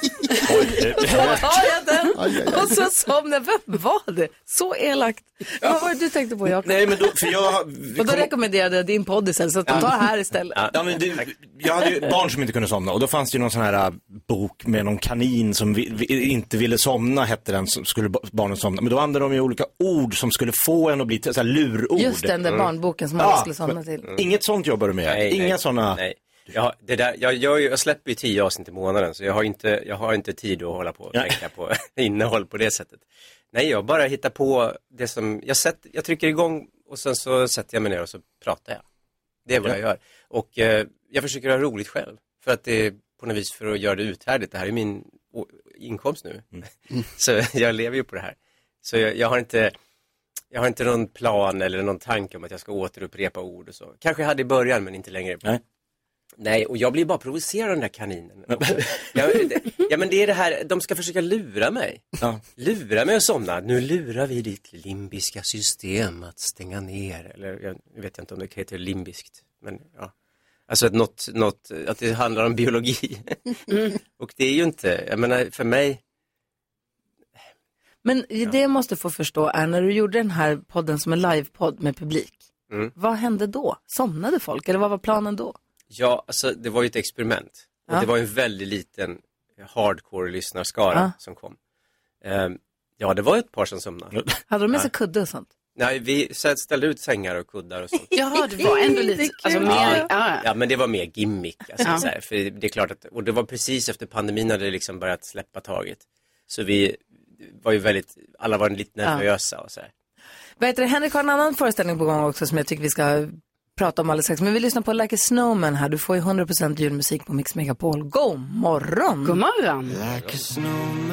Speaker 1: Då tar jag den och så somnar jag. Vem var det? Så elakt. Vad var det du tänkte på Jakob?
Speaker 3: Nej, men då, för jag,
Speaker 1: Och då
Speaker 3: kom-
Speaker 1: rekommenderade jag din podd istället, så att de tar det här istället.
Speaker 3: Ja, men det, jag hade ju barn som inte kunde somna och då fanns det ju någon sån här äh, bok med någon kanin som vi, vi, inte ville somna, hette den, som skulle ba- barnen somna. Men då använde de ju olika ord som skulle få en att bli så här lurord.
Speaker 1: Just den där barnboken som alla skulle somna till.
Speaker 3: Inget sånt jobbar du med?
Speaker 18: Nej,
Speaker 3: Inga
Speaker 18: nej,
Speaker 3: sådana?
Speaker 18: Nej. Jag, det där, jag, jag, jag släpper ju tio avsnitt i månaden så jag har inte, jag har inte tid att hålla på och tänka på innehåll på det sättet. Nej, jag bara hittar på det som, jag, sätter, jag trycker igång och sen så sätter jag mig ner och så pratar jag. Det är vad
Speaker 3: Ja.
Speaker 18: jag gör. Och eh, jag försöker ha roligt själv. För att det är på något vis för att göra det uthärdigt. Det här är min inkomst nu. så jag lever ju på det här. Så jag, jag har inte, jag har inte någon plan eller någon tanke om att jag ska återupprepa ord och så. Kanske jag hade i början men inte längre.
Speaker 3: Nej.
Speaker 18: Nej, och jag blir bara provocerad av den där kaninen. ja, ja, men det är det här, de ska försöka lura mig.
Speaker 3: Ja.
Speaker 18: Lura mig att somna. Nu lurar vi ditt limbiska system att stänga ner. Eller jag jag vet inte om det heter limbiskt. Men ja. Alltså att, något, något, att det handlar om biologi. och det är ju inte, jag menar för mig,
Speaker 1: Men det jag måste få förstå är när du gjorde den här podden som en livepodd med publik.
Speaker 18: Mm.
Speaker 1: Vad hände då? Somnade folk eller vad var planen då?
Speaker 18: ja alltså det var ju ett experiment. Och
Speaker 1: Ja.
Speaker 18: det var en väldigt liten hardcore lyssnarskara
Speaker 1: Ja.
Speaker 18: som kom. Ehm, ja, det var ett par som somnade.
Speaker 1: Hade de med sig kudde och sånt?
Speaker 18: Nej, vi ställde ut sängar och kuddar och sånt.
Speaker 4: Ja, det var ändå lite, alltså mer, ja.
Speaker 18: Ja, men det var mer gimmick. Alltså,
Speaker 4: Ja.
Speaker 18: så här, för det är klart att, och det var precis efter pandemin hade det liksom börjat släppa taget. Så vi var ju väldigt, alla var lite
Speaker 1: Ja.
Speaker 18: nervösa och så här.
Speaker 1: Vad heter det? Henrik har en annan föreställning på gång också som jag tycker vi ska prata om alldeles strax. Men vi lyssnar på Like a Snowman här. Du får ju 100% julmusik på Mix Megapol. God morgon!
Speaker 4: God morgon!
Speaker 12: Like a snowman,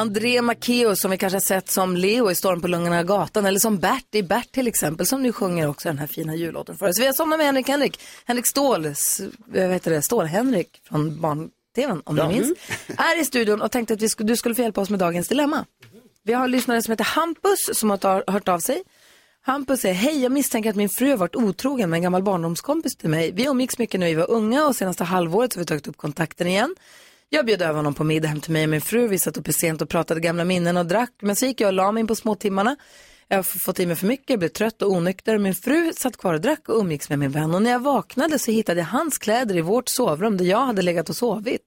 Speaker 1: André Maceo som vi kanske har sett som Leo i Storm på Lungorna gatan eller som Bert i Bert till exempel som nu sjunger också den här fina jullåten för oss. Vi har somnat med Henrik Henrik, Henrik Ståhl, s- vad heter det, Ståhl-Henrik från barn-tvn om
Speaker 12: Ja.
Speaker 1: du minns, är i studion och tänkte att vi skulle, du skulle få hjälpa oss med dagens dilemma. Vi har en lyssnare som heter Hampus som har hört av sig. Hampus säger, hej jag misstänker att min fru har varit otrogen med en gammal barndomskompis till mig. Vi umgicks mycket när vi var unga och senaste halvåret så har vi tagit upp kontakten igen. Jag bjöd över honom på middag hem till mig och min fru. Vi satt uppe sent och pratade gamla minnen och drack. Men så gick jag och la mig in på småtimmarna. Jag har fått i mig för mycket, blev trött och onykter. Min fru satt kvar och drack och umgicks med min vän. Och när jag vaknade så hittade jag hans kläder i vårt sovrum där jag hade legat och sovit.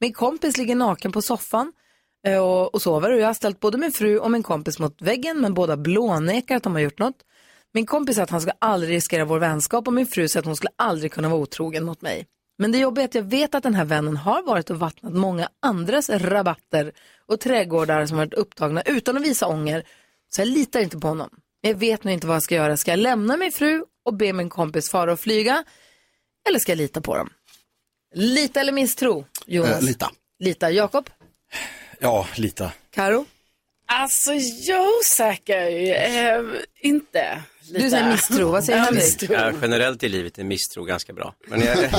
Speaker 1: Min kompis ligger naken på soffan eh, och, och sover och jag har ställt både min fru och min kompis mot väggen men båda blånekar att de har gjort något. Min kompis sa att han ska aldrig riskera vår vänskap och min fru sa att hon skulle aldrig kunna vara otrogen mot mig. Men det jobbiga är att jag vet att den här vännen har varit och vattnat många andras rabatter och trädgårdar som varit upptagna utan att visa ånger. Så jag litar inte på honom. Men Jag vet nu inte vad jag ska göra. Ska jag lämna min fru och be min kompis fara och flyga? Eller ska jag lita på dem? Lita eller misstro? Jonas?
Speaker 5: Eh, lita.
Speaker 1: Lita. Jakob?
Speaker 3: Ja, lita.
Speaker 1: Karo?
Speaker 4: Alltså jag är osäker, eh, inte.
Speaker 1: Du säger misstro, vad säger Henrik?
Speaker 18: Ja, generellt i livet är misstro ganska bra. Men jag,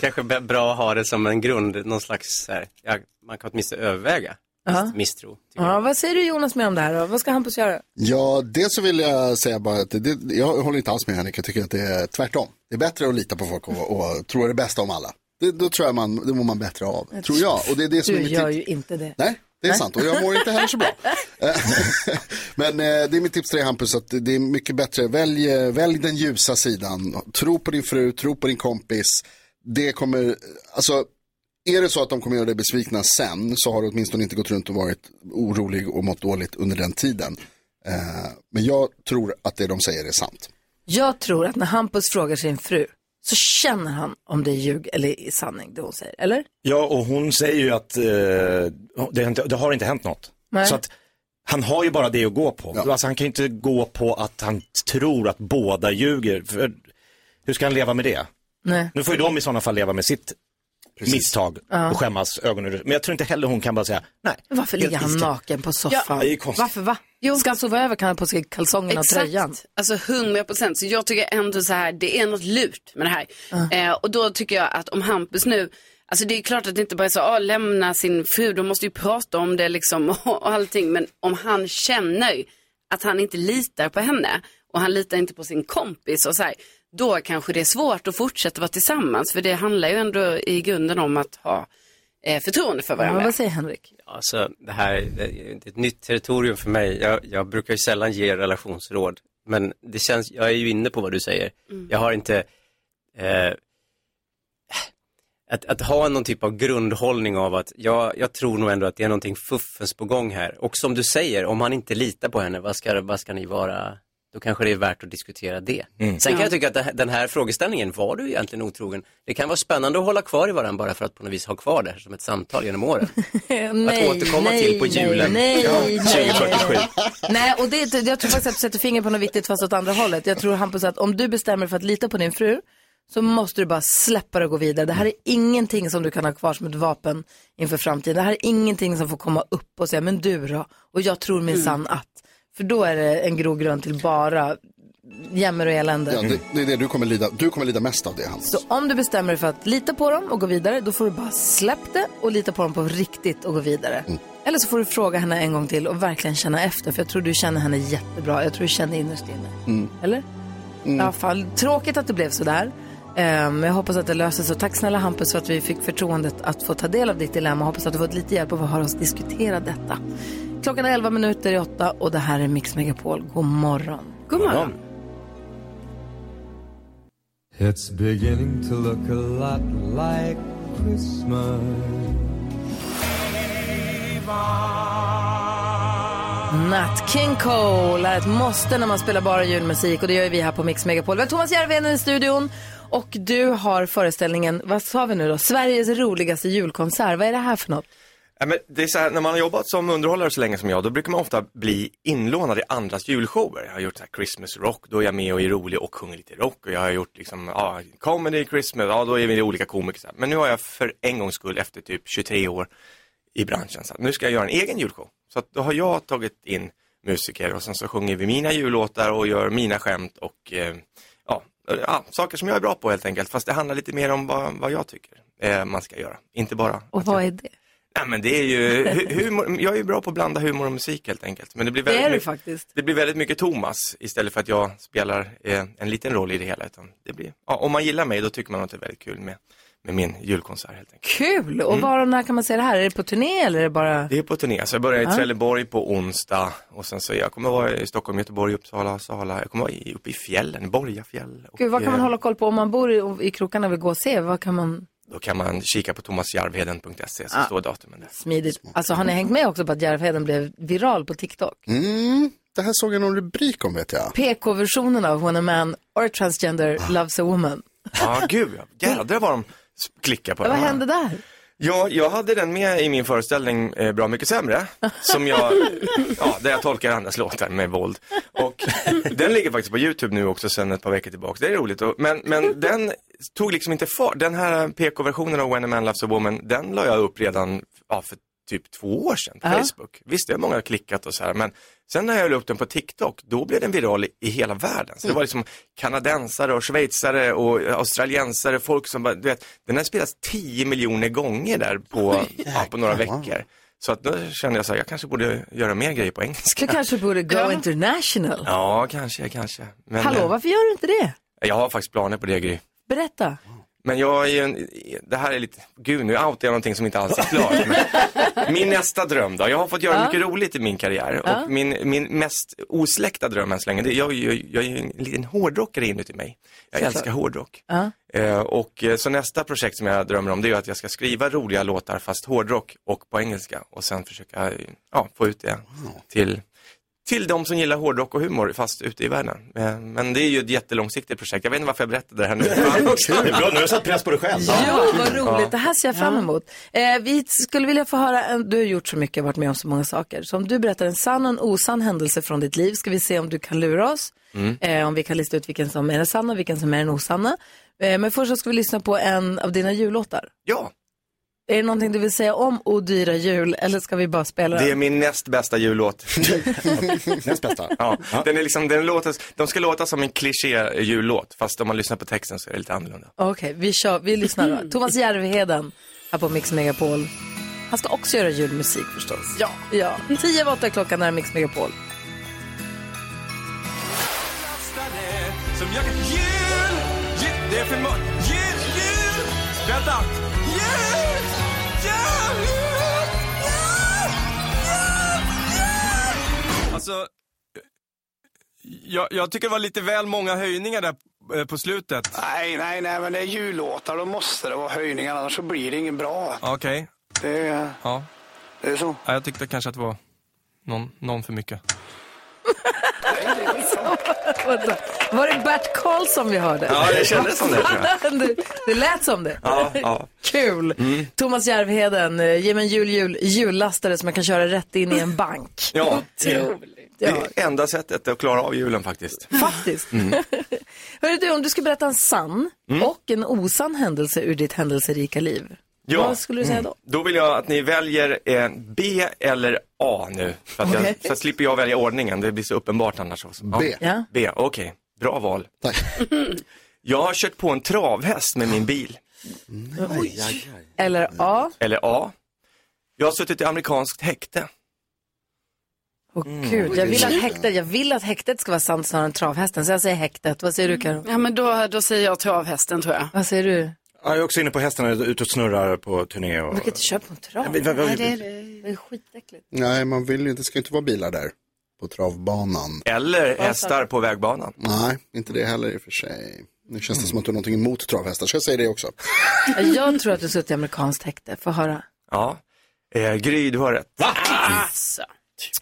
Speaker 18: kanske bra att ha det som en grund, någon slags, så här, ja, man kan åtminstone överväga.
Speaker 1: Ja.
Speaker 18: misstro.
Speaker 1: Ja, vad säger du Jonas mer om det här då? Vad ska Hampus göra?
Speaker 5: Ja, dels så vill jag säga bara att det, det, jag håller inte alls med Henrik. Jag tycker att det är tvärtom. Det är bättre att lita på folk och, och tro det bästa om alla. Det, då tror jag man, det mår man bättre av, tror jag. Och det är det som
Speaker 1: Du
Speaker 5: är mitt
Speaker 1: gör ju inte det.
Speaker 5: Nej, det är sant och jag mår inte heller så bra. Men eh, det är mitt tips till dig Hampus, att det är mycket bättre. Välj, eh, välj den ljusa sidan. Tro på din fru, tro på din kompis. Det kommer, alltså, är det så att de kommer göra dig besvikna sen så har du åtminstone inte gått runt och varit orolig och mått dåligt under den tiden. Eh, men jag tror att det de säger är sant.
Speaker 1: Jag tror att när Hampus frågar sin fru så känner han om det är ljug eller i sanning det hon säger, eller?
Speaker 3: Ja, och hon säger ju att eh, det, har inte, det har inte hänt något.
Speaker 1: Nej.
Speaker 3: Så att han har ju bara det att gå på. Alltså, han kan ju inte gå på att han tror att båda ljuger. För, hur ska han leva med det?
Speaker 1: Nej.
Speaker 3: Nu får ju de i sådana fall leva med sitt misstag
Speaker 1: Ja.
Speaker 3: och skämmas ögonen. Men jag tror inte heller hon kan bara säga nej.
Speaker 1: Varför ligger han
Speaker 3: iskall.
Speaker 1: naken på soffan?
Speaker 3: Ja, det är konstigt.
Speaker 1: Varför va? Ska han sova över kan han ha på sig kalsongerna och tröjan.
Speaker 4: Alltså 100 procent. Så jag tycker ändå så här, det är något lurt med det här. Eh, och då tycker jag att om Hampus nu, alltså det är klart att det inte bara är så, ah, lämna sin fru, de måste ju prata om det liksom och, och allting. Men om han känner att han inte litar på henne och han litar inte på sin kompis och så här, då kanske det är svårt att fortsätta vara tillsammans. För det handlar ju ändå i grunden om att ha eh, förtroende för varandra.
Speaker 1: Ja, vad säger Henrik?
Speaker 18: Alltså, det här det är ett nytt territorium för mig. Jag, jag brukar ju sällan ge relationsråd. Men det känns, jag är ju inne på vad du säger.
Speaker 4: Mm.
Speaker 18: Jag har inte, eh, att, att ha någon typ av grundhållning av att jag, jag tror nog ändå att det är någonting fuffens på gång här. Och som du säger, om han inte litar på henne, vad ska, vad ska ni vara? Då kanske det är värt att diskutera det.
Speaker 3: Mm.
Speaker 18: Sen kan
Speaker 3: Ja.
Speaker 18: jag tycka att den här frågeställningen, var du egentligen otrogen? Det kan vara spännande att hålla kvar i varandra bara för att på något vis ha kvar det här som ett samtal genom åren.
Speaker 1: nej,
Speaker 18: återkomma
Speaker 1: nej,
Speaker 18: till på julen.
Speaker 1: Nej,
Speaker 18: Ja,
Speaker 1: nej,
Speaker 18: 2047.
Speaker 1: Nej, och det, jag tror faktiskt att du sätter fingret på något viktigt fast åt andra hållet. Jag tror Hampus att om du bestämmer för att lita på din fru så måste du bara släppa det och gå vidare. Det här är ingenting som du kan ha kvar som ett vapen inför framtiden. Det här är ingenting som får komma upp och säga, men du då? Och jag tror minsann att. För då är det en grogrund till bara jämmer och elände.
Speaker 5: Ja, det, det är det du kommer lida, du kommer lida mest av det Hampus.
Speaker 1: Så om du bestämmer dig för att lita på dem och gå vidare, då får du bara släppa det och lita på dem på riktigt och gå vidare. Eller så får du fråga henne en gång till och verkligen känna efter, för jag tror du känner henne jättebra. Jag tror du känner innerst inne. Eller? Ja, fall. Tråkigt att det blev sådär. Um, jag hoppas att det löser sig. Tack snälla Hampus för att vi fick förtroendet att få ta del av ditt dilemma. Hoppas att du fått lite hjälp av att höra oss diskutera detta. Klockan är 11 minuter i 8 och det här är Mix Megapol. God morgon.
Speaker 4: God morgon.
Speaker 12: It's beginning to look a lot like Christmas.
Speaker 1: Nat King Cole är ett måste när man spelar bara julmusik och det gör ju vi här på Mix Megapol. Vi har Thomas Järvheden i studion och du har föreställningen, vad sa vi nu då, Sveriges roligaste julkonsert. Vad är det här för något?
Speaker 15: Ja, men det är så här, när man har jobbat som underhållare så länge som jag, då brukar man ofta bli inlånad i andras julshower. Jag har gjort så här Christmas rock, då är jag med och är rolig och sjunger lite rock. Och jag har gjort liksom, ja, comedy, Christmas, ja då är vi olika komiker. så här. Men nu har jag för en gångs skull, efter typ 23 år i branschen, så att nu ska jag göra en egen julshow. Så att då har jag tagit in musiker och sen så sjunger vi mina jullåtar och gör mina skämt och eh, ja, ja, saker som jag är bra på helt enkelt. Fast det handlar lite mer om vad, vad jag tycker eh, man ska göra, inte bara
Speaker 1: Och vad är det?
Speaker 15: Nej men det är ju, hu- humor, jag är ju bra på att blanda humor och musik helt enkelt. Men det blir
Speaker 1: Det
Speaker 15: väldigt,
Speaker 1: är du faktiskt.
Speaker 15: det blir väldigt mycket Thomas istället för att jag spelar eh, en liten roll i det hela. Utan det blir, ja, om man gillar mig då tycker man att det är väldigt kul med, med min julkonsert helt enkelt.
Speaker 1: Kul! Och
Speaker 15: Mm.
Speaker 1: var och när kan man se det här? Är det på turné eller är det bara...
Speaker 15: Det är på turné, så jag börjar i
Speaker 1: Ja.
Speaker 15: Trelleborg på onsdag och sen så jag kommer vara i Stockholm, Göteborg, Uppsala, Sala. Jag kommer vara i, uppe i fjällen, Borgafjäll.
Speaker 1: Gud, vad kan man
Speaker 15: eh,
Speaker 1: hålla koll på om man bor i, i krokarna och vill gå och se? Vad kan man...
Speaker 15: Då kan man kika på thomasjarvheden.se så
Speaker 1: Ah.
Speaker 15: står datumen där.
Speaker 1: Smidigt. Alltså har ni hängt med också på att Järvheden blev viral på TikTok?
Speaker 5: Mm, det här såg jag någon rubrik om vet jag.
Speaker 1: PK-versionen av When a man or a transgender loves a woman.
Speaker 15: Ja, gud, ja. jädrar vad de klickar på
Speaker 1: Vad
Speaker 15: den här.
Speaker 1: hände där?
Speaker 15: Ja, jag hade den med i min föreställning eh, Bra mycket sämre, som jag, ja, där jag tolkar andras låtar med våld. Och den ligger faktiskt på YouTube nu också sedan ett par veckor tillbaka, det är roligt. Och, men, men den tog liksom inte fart, den här PK-versionen av When a man loves a woman, den la jag upp redan ja, för typ två år sedan på
Speaker 1: Ja.
Speaker 15: Facebook. Visst, det har många klickat och så här, men sen när jag la upp den på TikTok, då blev den viral i, i hela världen. Så det var liksom kanadensare och schweizare och australiensare, folk som bara, du vet, den har spelats 10 miljoner gånger där på, ja, på några veckor. Så att då kände jag så här, jag kanske borde göra mer grejer på engelska.
Speaker 1: Du kanske borde go international.
Speaker 15: Ja, kanske, kanske. Men,
Speaker 1: Hallå,
Speaker 15: eh,
Speaker 1: varför gör du inte det?
Speaker 15: Jag har faktiskt planer på det, Gry.
Speaker 1: Berätta.
Speaker 15: Men jag är ju en, det här är lite, gud nu outar jag någonting som inte alls är klart. Min nästa dröm då, jag har fått göra
Speaker 12: Ja.
Speaker 15: mycket roligt i min karriär
Speaker 12: Ja.
Speaker 15: och min, min mest osläckta dröm än så länge, det, jag, jag, jag är ju en liten hårdrockare inuti mig. Jag
Speaker 1: Såklart.
Speaker 15: älskar hårdrock.
Speaker 1: Ja.
Speaker 15: Eh, och eh, så nästa projekt som jag drömmer om det är att jag ska skriva roliga låtar fast hårdrock och på engelska och sen försöka eh, ja, få ut det till, till de som gillar hårdrock och humor fast ute i världen. Eh, men det är ju ett jättelångsiktigt projekt. Jag vet inte varför jag berättade det här nu.
Speaker 3: Kul, bra, nu har du satt press på dig själv.
Speaker 1: Ja, vad roligt. Det här ser jag fram emot. Eh, vi skulle vilja få höra, en, du har gjort så mycket, varit med om så många saker. Så om du berättar en sann och en osann händelse från ditt liv, ska vi se om du kan lura oss.
Speaker 15: Mm.
Speaker 1: Eh, om vi kan lista ut vilken som är den sanna och vilken som är den osanna. Eh, men först så ska vi lyssna på en av dina jullåtar.
Speaker 15: Ja.
Speaker 1: Är det någonting du vill säga om O dyra jul eller ska vi bara spela
Speaker 15: Det är
Speaker 1: den?
Speaker 15: min näst bästa jullåt.
Speaker 3: näst bästa?
Speaker 15: Ja, den är liksom, den låter, de ska låta som en kliché jullåt, fast om man lyssnar på texten så är det lite annorlunda.
Speaker 1: Okej, vi, kör, vi lyssnar då. Thomas Järvheden här på Mix Megapol. Han ska också göra julmusik förstås. Ja. ja. Tio över åtta är klockan när Mix Megapol.
Speaker 12: Som jag jul, jul, det är för. Jul, jul, vänta. Jul,
Speaker 20: Alltså, jag, jag tycker det var lite väl många höjningar där eh, på slutet.
Speaker 21: Nej, nej, nej, men det är jullåtar. Då måste det vara höjningar, annars så blir det ingen bra.
Speaker 20: Okej.
Speaker 21: Det är,
Speaker 20: Ja.
Speaker 21: det är så.
Speaker 20: Ja, Jag tyckte kanske att det var någon, någon för mycket.
Speaker 1: Vadå? Var det Bert Karlsson vi hörde?
Speaker 15: Ja, det kändes som det, tror
Speaker 1: det, det lät som det.
Speaker 15: Ja, ja.
Speaker 1: Kul.
Speaker 15: Mm.
Speaker 1: Thomas Järvheden, eh, ge mig en jul, jul, jullastare som jag kan köra rätt in i en bank.
Speaker 15: Ja, det,
Speaker 1: Otroligt.
Speaker 15: det är enda sättet att klara av julen faktiskt.
Speaker 1: Faktiskt.
Speaker 15: Mm.
Speaker 1: Hörru du, om du ska berätta en sann
Speaker 15: Mm.
Speaker 1: och en osann händelse ur ditt händelserika liv. Vad skulle du säga då?
Speaker 15: Mm. Då vill jag att ni väljer eh, B eller A nu. För att
Speaker 1: Okej.
Speaker 15: jag, så slipper jag välja ordningen, det blir så uppenbart annars. också.
Speaker 1: B. Ja.
Speaker 15: B, okej. Bra val.
Speaker 5: Tack.
Speaker 15: Jag har kört på en travhäst med min bil.
Speaker 1: Eller A.
Speaker 15: Eller A. Jag har suttit i amerikanskt häkte.
Speaker 1: Åh
Speaker 15: Mm.
Speaker 1: gud, jag vill, att häktet, jag vill att häktet ska vara sant snarare än travhästen, så jag säger häktet. Vad säger du Karo?
Speaker 4: Ja, men då, då säger jag travhästen tror jag.
Speaker 1: Vad säger du?
Speaker 3: Ja, jag är också inne på hästarna, ute och snurrar på turné. Och...
Speaker 1: Du kan inte köpa en trav. Nej, det, är, det är skitäckligt.
Speaker 5: Nej, man vill ju inte, det ska inte vara bilar där på travbanan.
Speaker 15: Eller hästar på vägbanan.
Speaker 5: Nej, inte det heller i och för sig. Nu känns det som att du har någonting emot travhästar, så jag säger det också.
Speaker 1: Jag tror att du suttit i amerikanskt häkte. Få höra.
Speaker 15: Ja. Eh, Gry, du har rätt. Va?
Speaker 4: Alltså.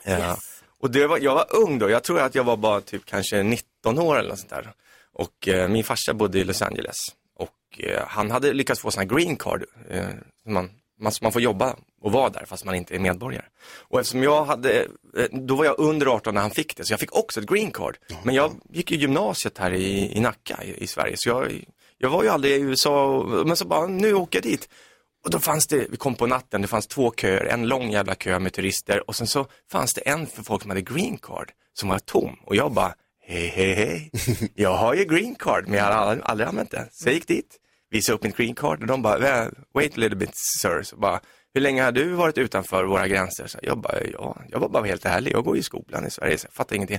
Speaker 15: Ja. Och det var, jag var ung då, jag tror att jag var bara typ kanske 19 år eller något sånt där. Och eh, min farsa bodde i Los Angeles. Och eh, han hade lyckats få sån här green card. Eh, som man, man, man får jobba och vara där fast man inte är medborgare. Och eftersom jag hade, eh, då var jag under 18 när han fick det, så jag fick också ett green card. Men jag gick ju gymnasiet här i, i Nacka i, i Sverige, så jag, jag var ju aldrig i USA, och, men så bara, nu åker jag dit. Och då fanns det, vi kom på natten, det fanns två köer, en lång jävla kö med turister och sen så fanns det en för folk som hade green card som var tom och jag bara, hej hej hej, jag har ju green card men jag har aldrig, aldrig använt det. Så jag gick dit, visade upp mitt green card och de bara, "Well, wait a little bit sir, så bara, hur länge har du varit utanför våra gränser? Så jag bara, ja, jag var bara helt ärlig, jag går i skolan i Sverige så jag fattar ingenting.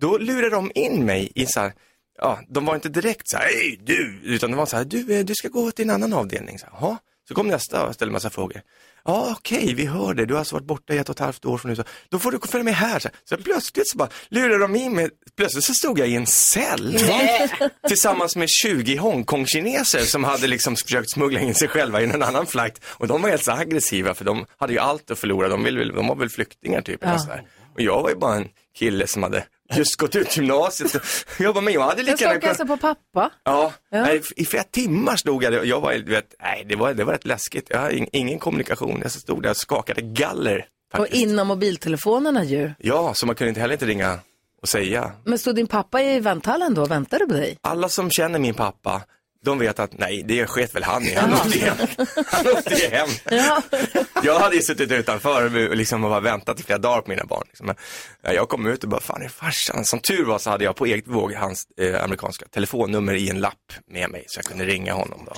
Speaker 15: Då lurade de in mig i så här, ja, de var inte direkt så här, hej du, utan de var så här, du, eh, du ska gå till en annan avdelning. Så, här, så kom nästa och ställde massa frågor. Ja, okej, vi hör det, du har alltså varit borta i ett och ett halvt år från nu, så då får du följa med här. Så, så plötsligt så bara lurade de in mig, plötsligt så stod jag i en cell tillsammans med 20 Hongkong-kineser som hade liksom försökt smuggla in sig själva i en annan flight. Och de var helt så aggressiva för de hade ju allt att förlora, de, ville, väl- de var väl flyktingar typ.
Speaker 1: Ja.
Speaker 15: Eller så där. Och jag var ju bara en kille som hade just gått ut gymnasiet. Jag bara, men jag hade
Speaker 1: Jag
Speaker 15: lika gärna
Speaker 1: åka hälsa på pappa.
Speaker 15: Ja,
Speaker 1: Ja.
Speaker 15: Nej, i flera timmar stod jag jag var, du vet, nej, det var, det var rätt läskigt. Jag hade ing- ingen kommunikation. Jag stod där och skakade galler.
Speaker 1: Och innan mobiltelefonerna ju.
Speaker 15: Ja, så man kunde inte heller inte ringa och säga.
Speaker 1: Men stod din pappa i vänthallen då och väntade på dig?
Speaker 15: Alla som känner min pappa, de vet att nej, det sket väl han i. Han åkte hem. Han åkte hem. Jag hade ju suttit utanför och liksom och bara väntat i flera dagar på mina barn. Liksom. Men, ja, jag kom ut och bara, fan är farsan? Som tur var så hade jag på eget våg hans eh, amerikanska telefonnummer i en lapp med mig så jag kunde ringa honom då.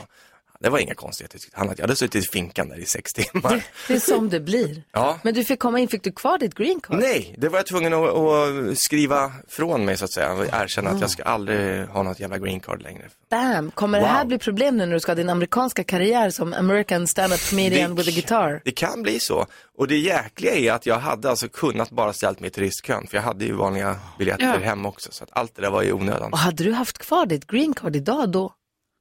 Speaker 15: Det var inga konstigheter. Han hade, jag hade suttit i finkan där i sex timmar.
Speaker 1: Det är som det blir.
Speaker 15: Ja.
Speaker 1: Men du fick komma in, fick du kvar ditt green card?
Speaker 15: Nej, det var jag tvungen att, att skriva från mig så att säga. Och erkänna att jag ska aldrig ha något jävla green card längre.
Speaker 1: Damn, kommer det här bli problem nu när du ska ha din amerikanska karriär som American stand-up comedian
Speaker 15: Det-
Speaker 1: with a guitar?
Speaker 15: Det kan bli så. Och det jäkliga är att jag hade alltså kunnat bara ställt mig i turistkön. För jag hade ju vanliga biljetter
Speaker 1: Ja.
Speaker 15: hem också. Så att allt det där var ju onödan.
Speaker 1: Och hade du haft kvar ditt green card idag då?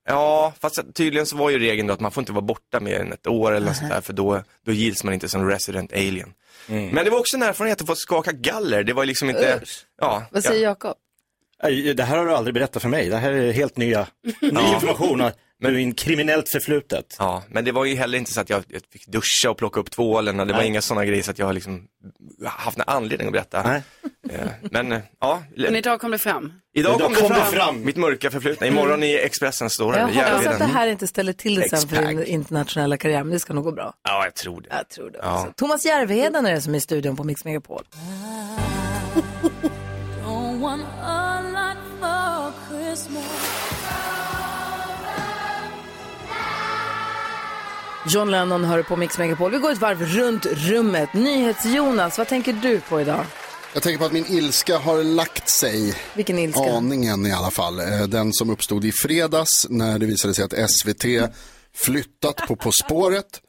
Speaker 15: Ja, fast tydligen så var ju regeln då att man får inte vara borta mer än ett år eller något sånt där. För då, då gills man inte som resident alien. Men det var också en erfarenhet att få skaka galler. Det var ju liksom inte... Ja,
Speaker 1: Vad säger
Speaker 15: ja.
Speaker 1: Jakob?
Speaker 3: Det här har du aldrig berättat för mig. Det här är helt nya, ny information. Men du är in kriminellt förflutet.
Speaker 15: Ja, men det var ju heller inte så att jag, jag fick duscha och plocka upp tvålen. och Det var
Speaker 3: Nej.
Speaker 15: inga sådana grejer så att jag har liksom haft någon anledning att berätta. Eh, Men eh, ja,
Speaker 4: Men idag kom det fram.
Speaker 15: idag,
Speaker 3: Idag
Speaker 15: kom, det, fram. Mitt mörka förflutna. Imorgon i Expressen står det.
Speaker 1: Jag hoppas att det här inte ställer till det sen för din internationella karriär, men det ska nog gå bra.
Speaker 15: Ja, jag tror det.
Speaker 1: Jag tror det
Speaker 15: Ja.
Speaker 1: Thomas Järvheden är det som är i studion på Mix Megapol. John Lennon hör på Mix Megapol. Vi går ett varv runt rummet. NyhetsJonas, vad tänker du på idag?
Speaker 5: Jag tänker på att min ilska har lagt sig.
Speaker 1: Vilken ilska?
Speaker 5: Aningen i alla fall. Eh, Den som uppstod i fredags när det visade sig att SVT flyttat på På spåret.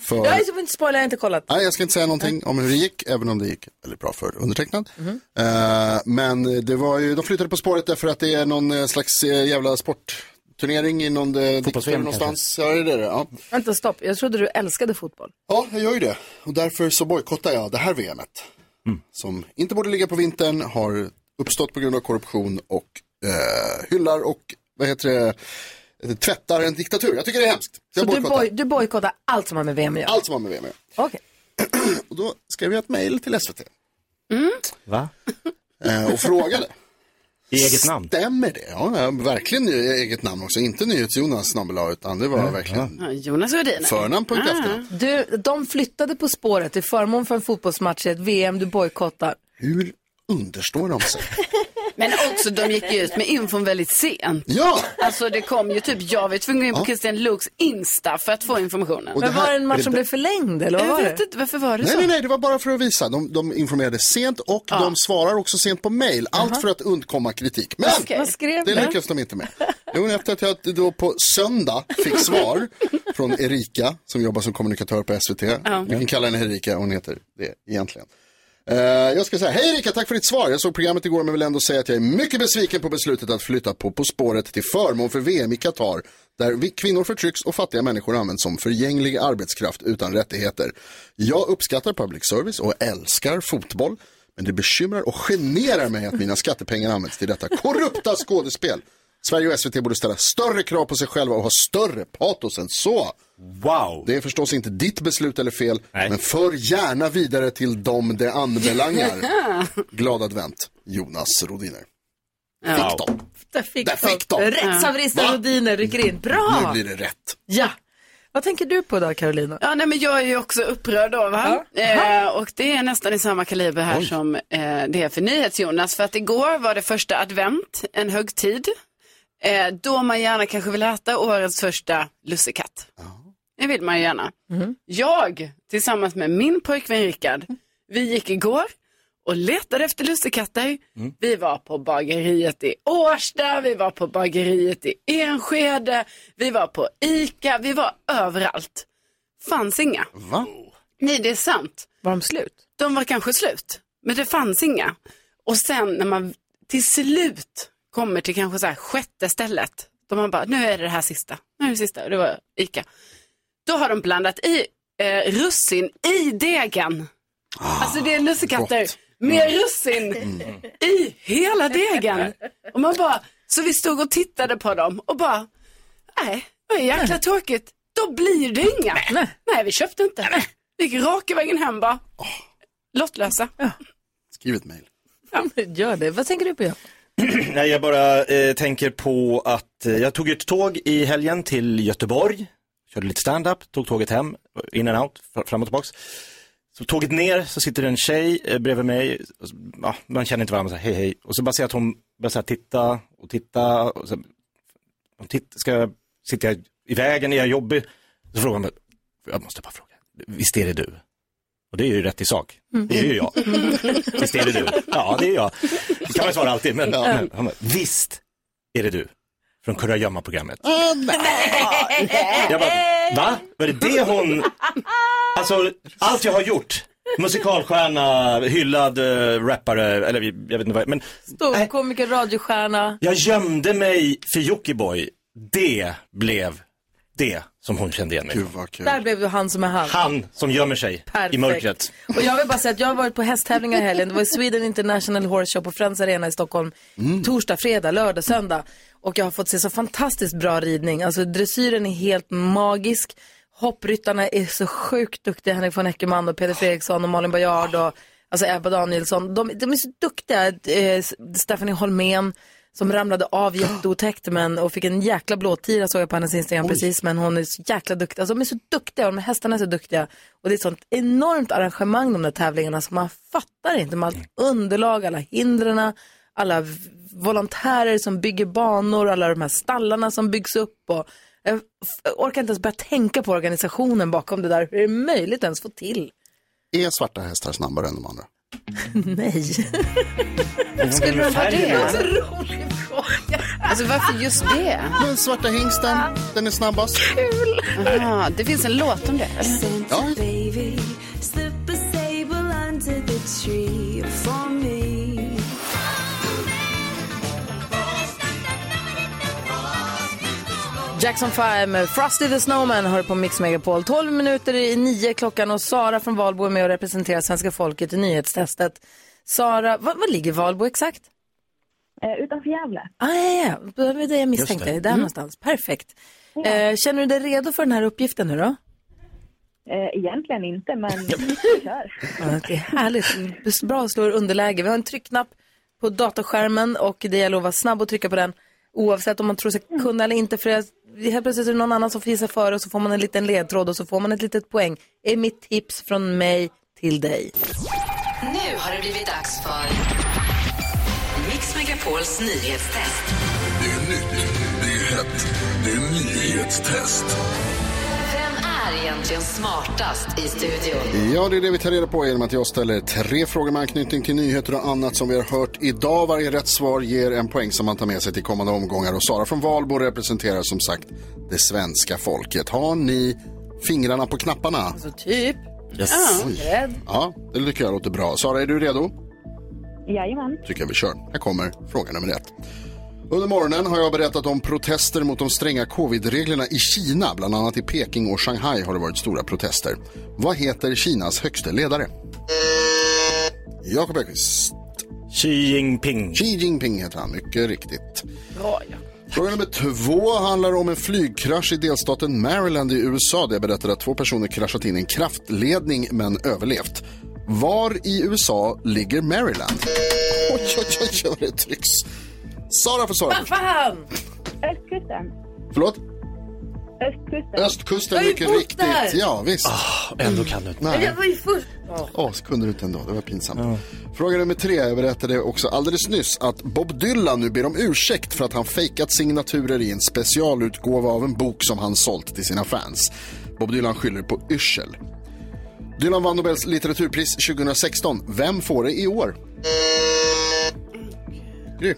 Speaker 5: För...
Speaker 1: Jag är inte spoila, jag har inte kollat.
Speaker 5: Nej, jag ska inte säga någonting om hur det gick, även om det gick väldigt bra för undertecknad.
Speaker 1: Mhm.
Speaker 5: Eh, men det var ju, de flyttade På spåret därför att det är någon eh, slags jävla sportturnering i någon eh, diktatur någonstans. Ja, det är det. Ja.
Speaker 1: Vänta, stopp. Jag trodde du älskade fotboll.
Speaker 5: Ja, jag gör ju det. Och därför så bojkottar jag det här VMet. Som inte borde ligga på vintern, har uppstått på grund av korruption och eh, hyllar och, vad heter det, eh, tvättar en diktatur. Jag tycker det är hemskt. Så
Speaker 1: Så
Speaker 5: jag
Speaker 1: du, boj, du bojkottar allt som har med VM att göra?
Speaker 5: Allt som har med VM att göra.
Speaker 1: Okej.
Speaker 5: Och då skrev jag ett mejl till SVT
Speaker 3: Va?
Speaker 5: eh, och frågade.
Speaker 3: I eget namn?
Speaker 5: Stämmer det? Ja, ja, verkligen i eget namn också. Inte NyhetsJonas snabel utan det var verkligen
Speaker 4: Ja, Jonas Rhodin.
Speaker 5: förnamn på efternamn.
Speaker 1: Du, de flyttade På spåret till förmån för en fotbollsmatch i ett VM du bojkottar.
Speaker 5: Hur understår de sig?
Speaker 4: Men också, de gick ju ut med infon väldigt sent.
Speaker 5: Ja!
Speaker 4: Alltså det kom ju typ, jag var tvungen att gå in på
Speaker 5: Ja.
Speaker 4: Christian Luuks Insta för att få informationen.
Speaker 1: Men var det en match som blev förlängd eller vad
Speaker 4: Jag vet
Speaker 1: det?
Speaker 4: inte, varför var det
Speaker 5: Nej,
Speaker 4: så?
Speaker 5: nej, nej, det var bara för att visa. De, de informerade sent och de svarar också sent på mail. Allt för att undkomma kritik. Men
Speaker 1: skrev
Speaker 5: det
Speaker 1: du?
Speaker 5: lyckas de inte med. Jo, efter att jag då på söndag fick svar från Erika som jobbar som kommunikatör på SVT.
Speaker 4: Ja.
Speaker 5: Vi kan kalla henne Erika, hon heter det egentligen. Eh, jag ska säga, hej Erika, tack för ditt svar. Jag såg programmet igår men vill ändå säga att jag är mycket besviken på beslutet att flytta på På spåret till förmån för VM i Qatar. Där vi kvinnor förtrycks och fattiga människor används som förgänglig arbetskraft utan rättigheter. Jag uppskattar public service och älskar fotboll. Men det bekymrar och generar mig att mina skattepengar används till detta korrupta skådespel. Sverige och SVT borde ställa större krav på sig själva och ha större patos än så.
Speaker 3: Wow!
Speaker 5: Det är förstås inte ditt beslut eller fel, men för gärna vidare till dem det anbelangar. Glad advent, Jonas Rodiner.
Speaker 1: Ja.
Speaker 5: Fick de.
Speaker 1: Där fick,
Speaker 5: Där fick de.
Speaker 1: Rättshaveristen
Speaker 5: Va?
Speaker 1: Rodiner rycker in. Bra!
Speaker 5: Nu blir det rätt.
Speaker 1: Ja. Vad tänker du på då, Carolina?
Speaker 4: Ja, nej, men jag är ju också upprörd då, va? Eh, och det är nästan i samma kaliber här som eh, det är för NyhetsJonas. För att igår var det första advent, en högtid. Eh, då man gärna kanske vill äta årets första lussekatt. Det vill man ju gärna. Jag, tillsammans med min pojkvän Rickard, vi gick igår och letade efter lussekatter. Vi var på bageriet i Årsta, vi var på bageriet i Enskede, vi var på ICA, vi var överallt. Fanns inga.
Speaker 5: Va?
Speaker 4: Nej, det är sant.
Speaker 1: Var de slut?
Speaker 4: De var kanske slut, men det fanns inga. Och sen när man till slut kommer till kanske så här sjätte stället, då man bara, nu är det det här sista, nu är det sista, och det var ICA. Då har de blandat i eh, russin i degen. alltså det är lussekatter med russin i hela degen. Och man bara, så vi stod och tittade på dem och bara, nej, det var jäkla tråkigt. Då blir det inga. Nej, vi köpte inte. Vi gick raka vägen hem bara. Lottlösa.
Speaker 5: Skriv ett mejl.
Speaker 1: Gör det. Vad tänker du på? Jakob?
Speaker 3: Nej, jag bara eh, tänker på att eh, jag tog ett tåg i helgen till Göteborg. Körde lite stand-up, tog tåget hem, in and out, fr- fram och tillbaks. Så tåget ner så sitter en tjej eh, bredvid mig. Ja, man känner inte varandra, så här, hej hej. Och så bara ser jag att hon börjar så här, titta och titta. Och så, hon titt, ska, sitter jag i vägen, är jag jobbig? Så frågar han mig, jag måste bara fråga, visst är det du? Och det är ju rätt i sak. Det är ju jag. Visst är det du? Ja, det är jag. Det kan man svara alltid, men, men visst är det du. Från Kurragömma-programmet. Jag bara, va? Var det det hon... Alltså, allt jag har gjort. Musikalstjärna, hyllad uh, rappare, eller jag vet inte vad, men
Speaker 1: Stor komiker, radiostjärna.
Speaker 3: jag gömde mig för Jockiboi. Det blev det som hon kände igen mig.
Speaker 5: Gud vad kul.
Speaker 1: Där blev du han som är han.
Speaker 3: Han som gömmer sig
Speaker 1: Perfekt.
Speaker 3: i mörkret.
Speaker 1: Och jag vill bara säga att jag har varit på hästtävlingar i helgen. Det var Sweden International Horse Show på Friends Arena i Stockholm. Torsdag, fredag, lördag, söndag. Och jag har fått se så fantastiskt bra ridning. Alltså dressyren är helt magisk. Hoppryttarna är så sjukt duktiga. Henrik von Eckermann och Peder Fredriksson och Malin Bajard och alltså Ebba Danielsson. De, de är så duktiga. Eh, Stephanie Holmén som ramlade av jätteotäckt men och fick en jäkla blåtira såg jag på hennes Instagram precis. Men hon är så jäkla duktig. Alltså de är så duktiga och de hästarna är så duktiga. Och det är ett sånt enormt arrangemang de där tävlingarna så man fattar inte med allt underlag, alla hindren, alla volontärer som bygger banor, alla de här stallarna som byggs upp. Och jag orkar inte ens börja tänka på organisationen bakom det där. Hur är det möjligt ens få till?
Speaker 5: Är svarta hästar snabbare än de andra?
Speaker 1: Nej.
Speaker 4: Skulle de vara det?
Speaker 1: Så rolig fråga.
Speaker 4: Alltså varför just det?
Speaker 5: Men svarta hingsten, den är snabbast.
Speaker 1: Kul!
Speaker 4: Aha, det finns en låt om det.
Speaker 5: Ja.
Speaker 1: Jackson 5 med Frosty the Snowman hör på Mix Megapol. 12 minuter i nio klockan och Sara från Valbo är med och representerar svenska folket i nyhetstestet. Sara, var, var ligger Valbo exakt?
Speaker 11: Eh, utanför Gävle.
Speaker 1: Ah, ja, ja, det var det jag misstänkte.
Speaker 11: Det.
Speaker 1: Där
Speaker 11: Mm.
Speaker 1: någonstans. Perfekt. Eh, känner du dig redo för den här uppgiften nu då?
Speaker 11: Eh, egentligen inte, men vi kör.
Speaker 1: Ja, det är härligt. Bra att slå underläge. Vi har en tryckknapp på datorskärmen och det gäller att vara snabb och trycka på den oavsett om man tror sig kunna eller inte. För det- helt plötsligt är det någon annan som får gissa före och så får man en liten ledtråd och så får man ett litet poäng. är mitt tips från mig till dig.
Speaker 2: Nu har det blivit dags för Mix Megapols nyhetstest.
Speaker 22: Det är nytt, det är hett, det är nyhetstest.
Speaker 2: Är egentligen smartast i studion?
Speaker 5: Ja, det är det vi tar reda på genom att jag ställer tre frågor med anknytning till nyheter och annat som vi har hört idag. Varje rätt svar ger en poäng som man tar med sig till kommande omgångar. Och Sara från Valbo representerar som sagt det svenska folket. Har ni fingrarna på knapparna?
Speaker 1: Alltså typ.
Speaker 5: Yes.
Speaker 1: Ja.
Speaker 5: Ja, det tycker jag låter bra. Sara, är du redo?
Speaker 11: Jajamän.
Speaker 5: tycker jag vi kör. Här kommer fråga nummer ett. Under morgonen har jag berättat om protester mot de stränga covid-reglerna i Kina. Bland annat i Peking och Shanghai har det varit stora protester. Vad heter Kinas högste ledare? Jakob Ekqvist.
Speaker 3: Xi Jinping.
Speaker 5: Xi Jinping heter han, mycket riktigt.
Speaker 1: Bra, ja.
Speaker 5: Fråga nummer två handlar om en flygkrasch i delstaten Maryland i USA där jag berättade att två personer kraschat in i en kraftledning men överlevt. Var i USA ligger Maryland? Oj, oj, oj, oj, vad det trycks. Sara får svara
Speaker 1: Vad
Speaker 5: först.
Speaker 1: fan!
Speaker 11: Östkusten.
Speaker 5: Förlåt?
Speaker 11: Östkusten.
Speaker 5: Östkusten,
Speaker 1: Jag har ju
Speaker 5: mycket
Speaker 1: bott
Speaker 5: riktigt.
Speaker 1: där.
Speaker 5: Ja, visst.
Speaker 3: ändå kan du inte.
Speaker 5: Nej.
Speaker 1: Jag var ju först.
Speaker 5: Åh, så kunde du inte ändå. Det var pinsamt. Fråga nummer tre. Jag berättade också alldeles nyss att Bob Dylan nu ber om ursäkt för att han fejkat signaturer i en specialutgåva av en bok som han sålt till sina fans. Bob Dylan skyller på yrsel. Dylan vann Nobels litteraturpris 2016. Vem får det i år? Gry.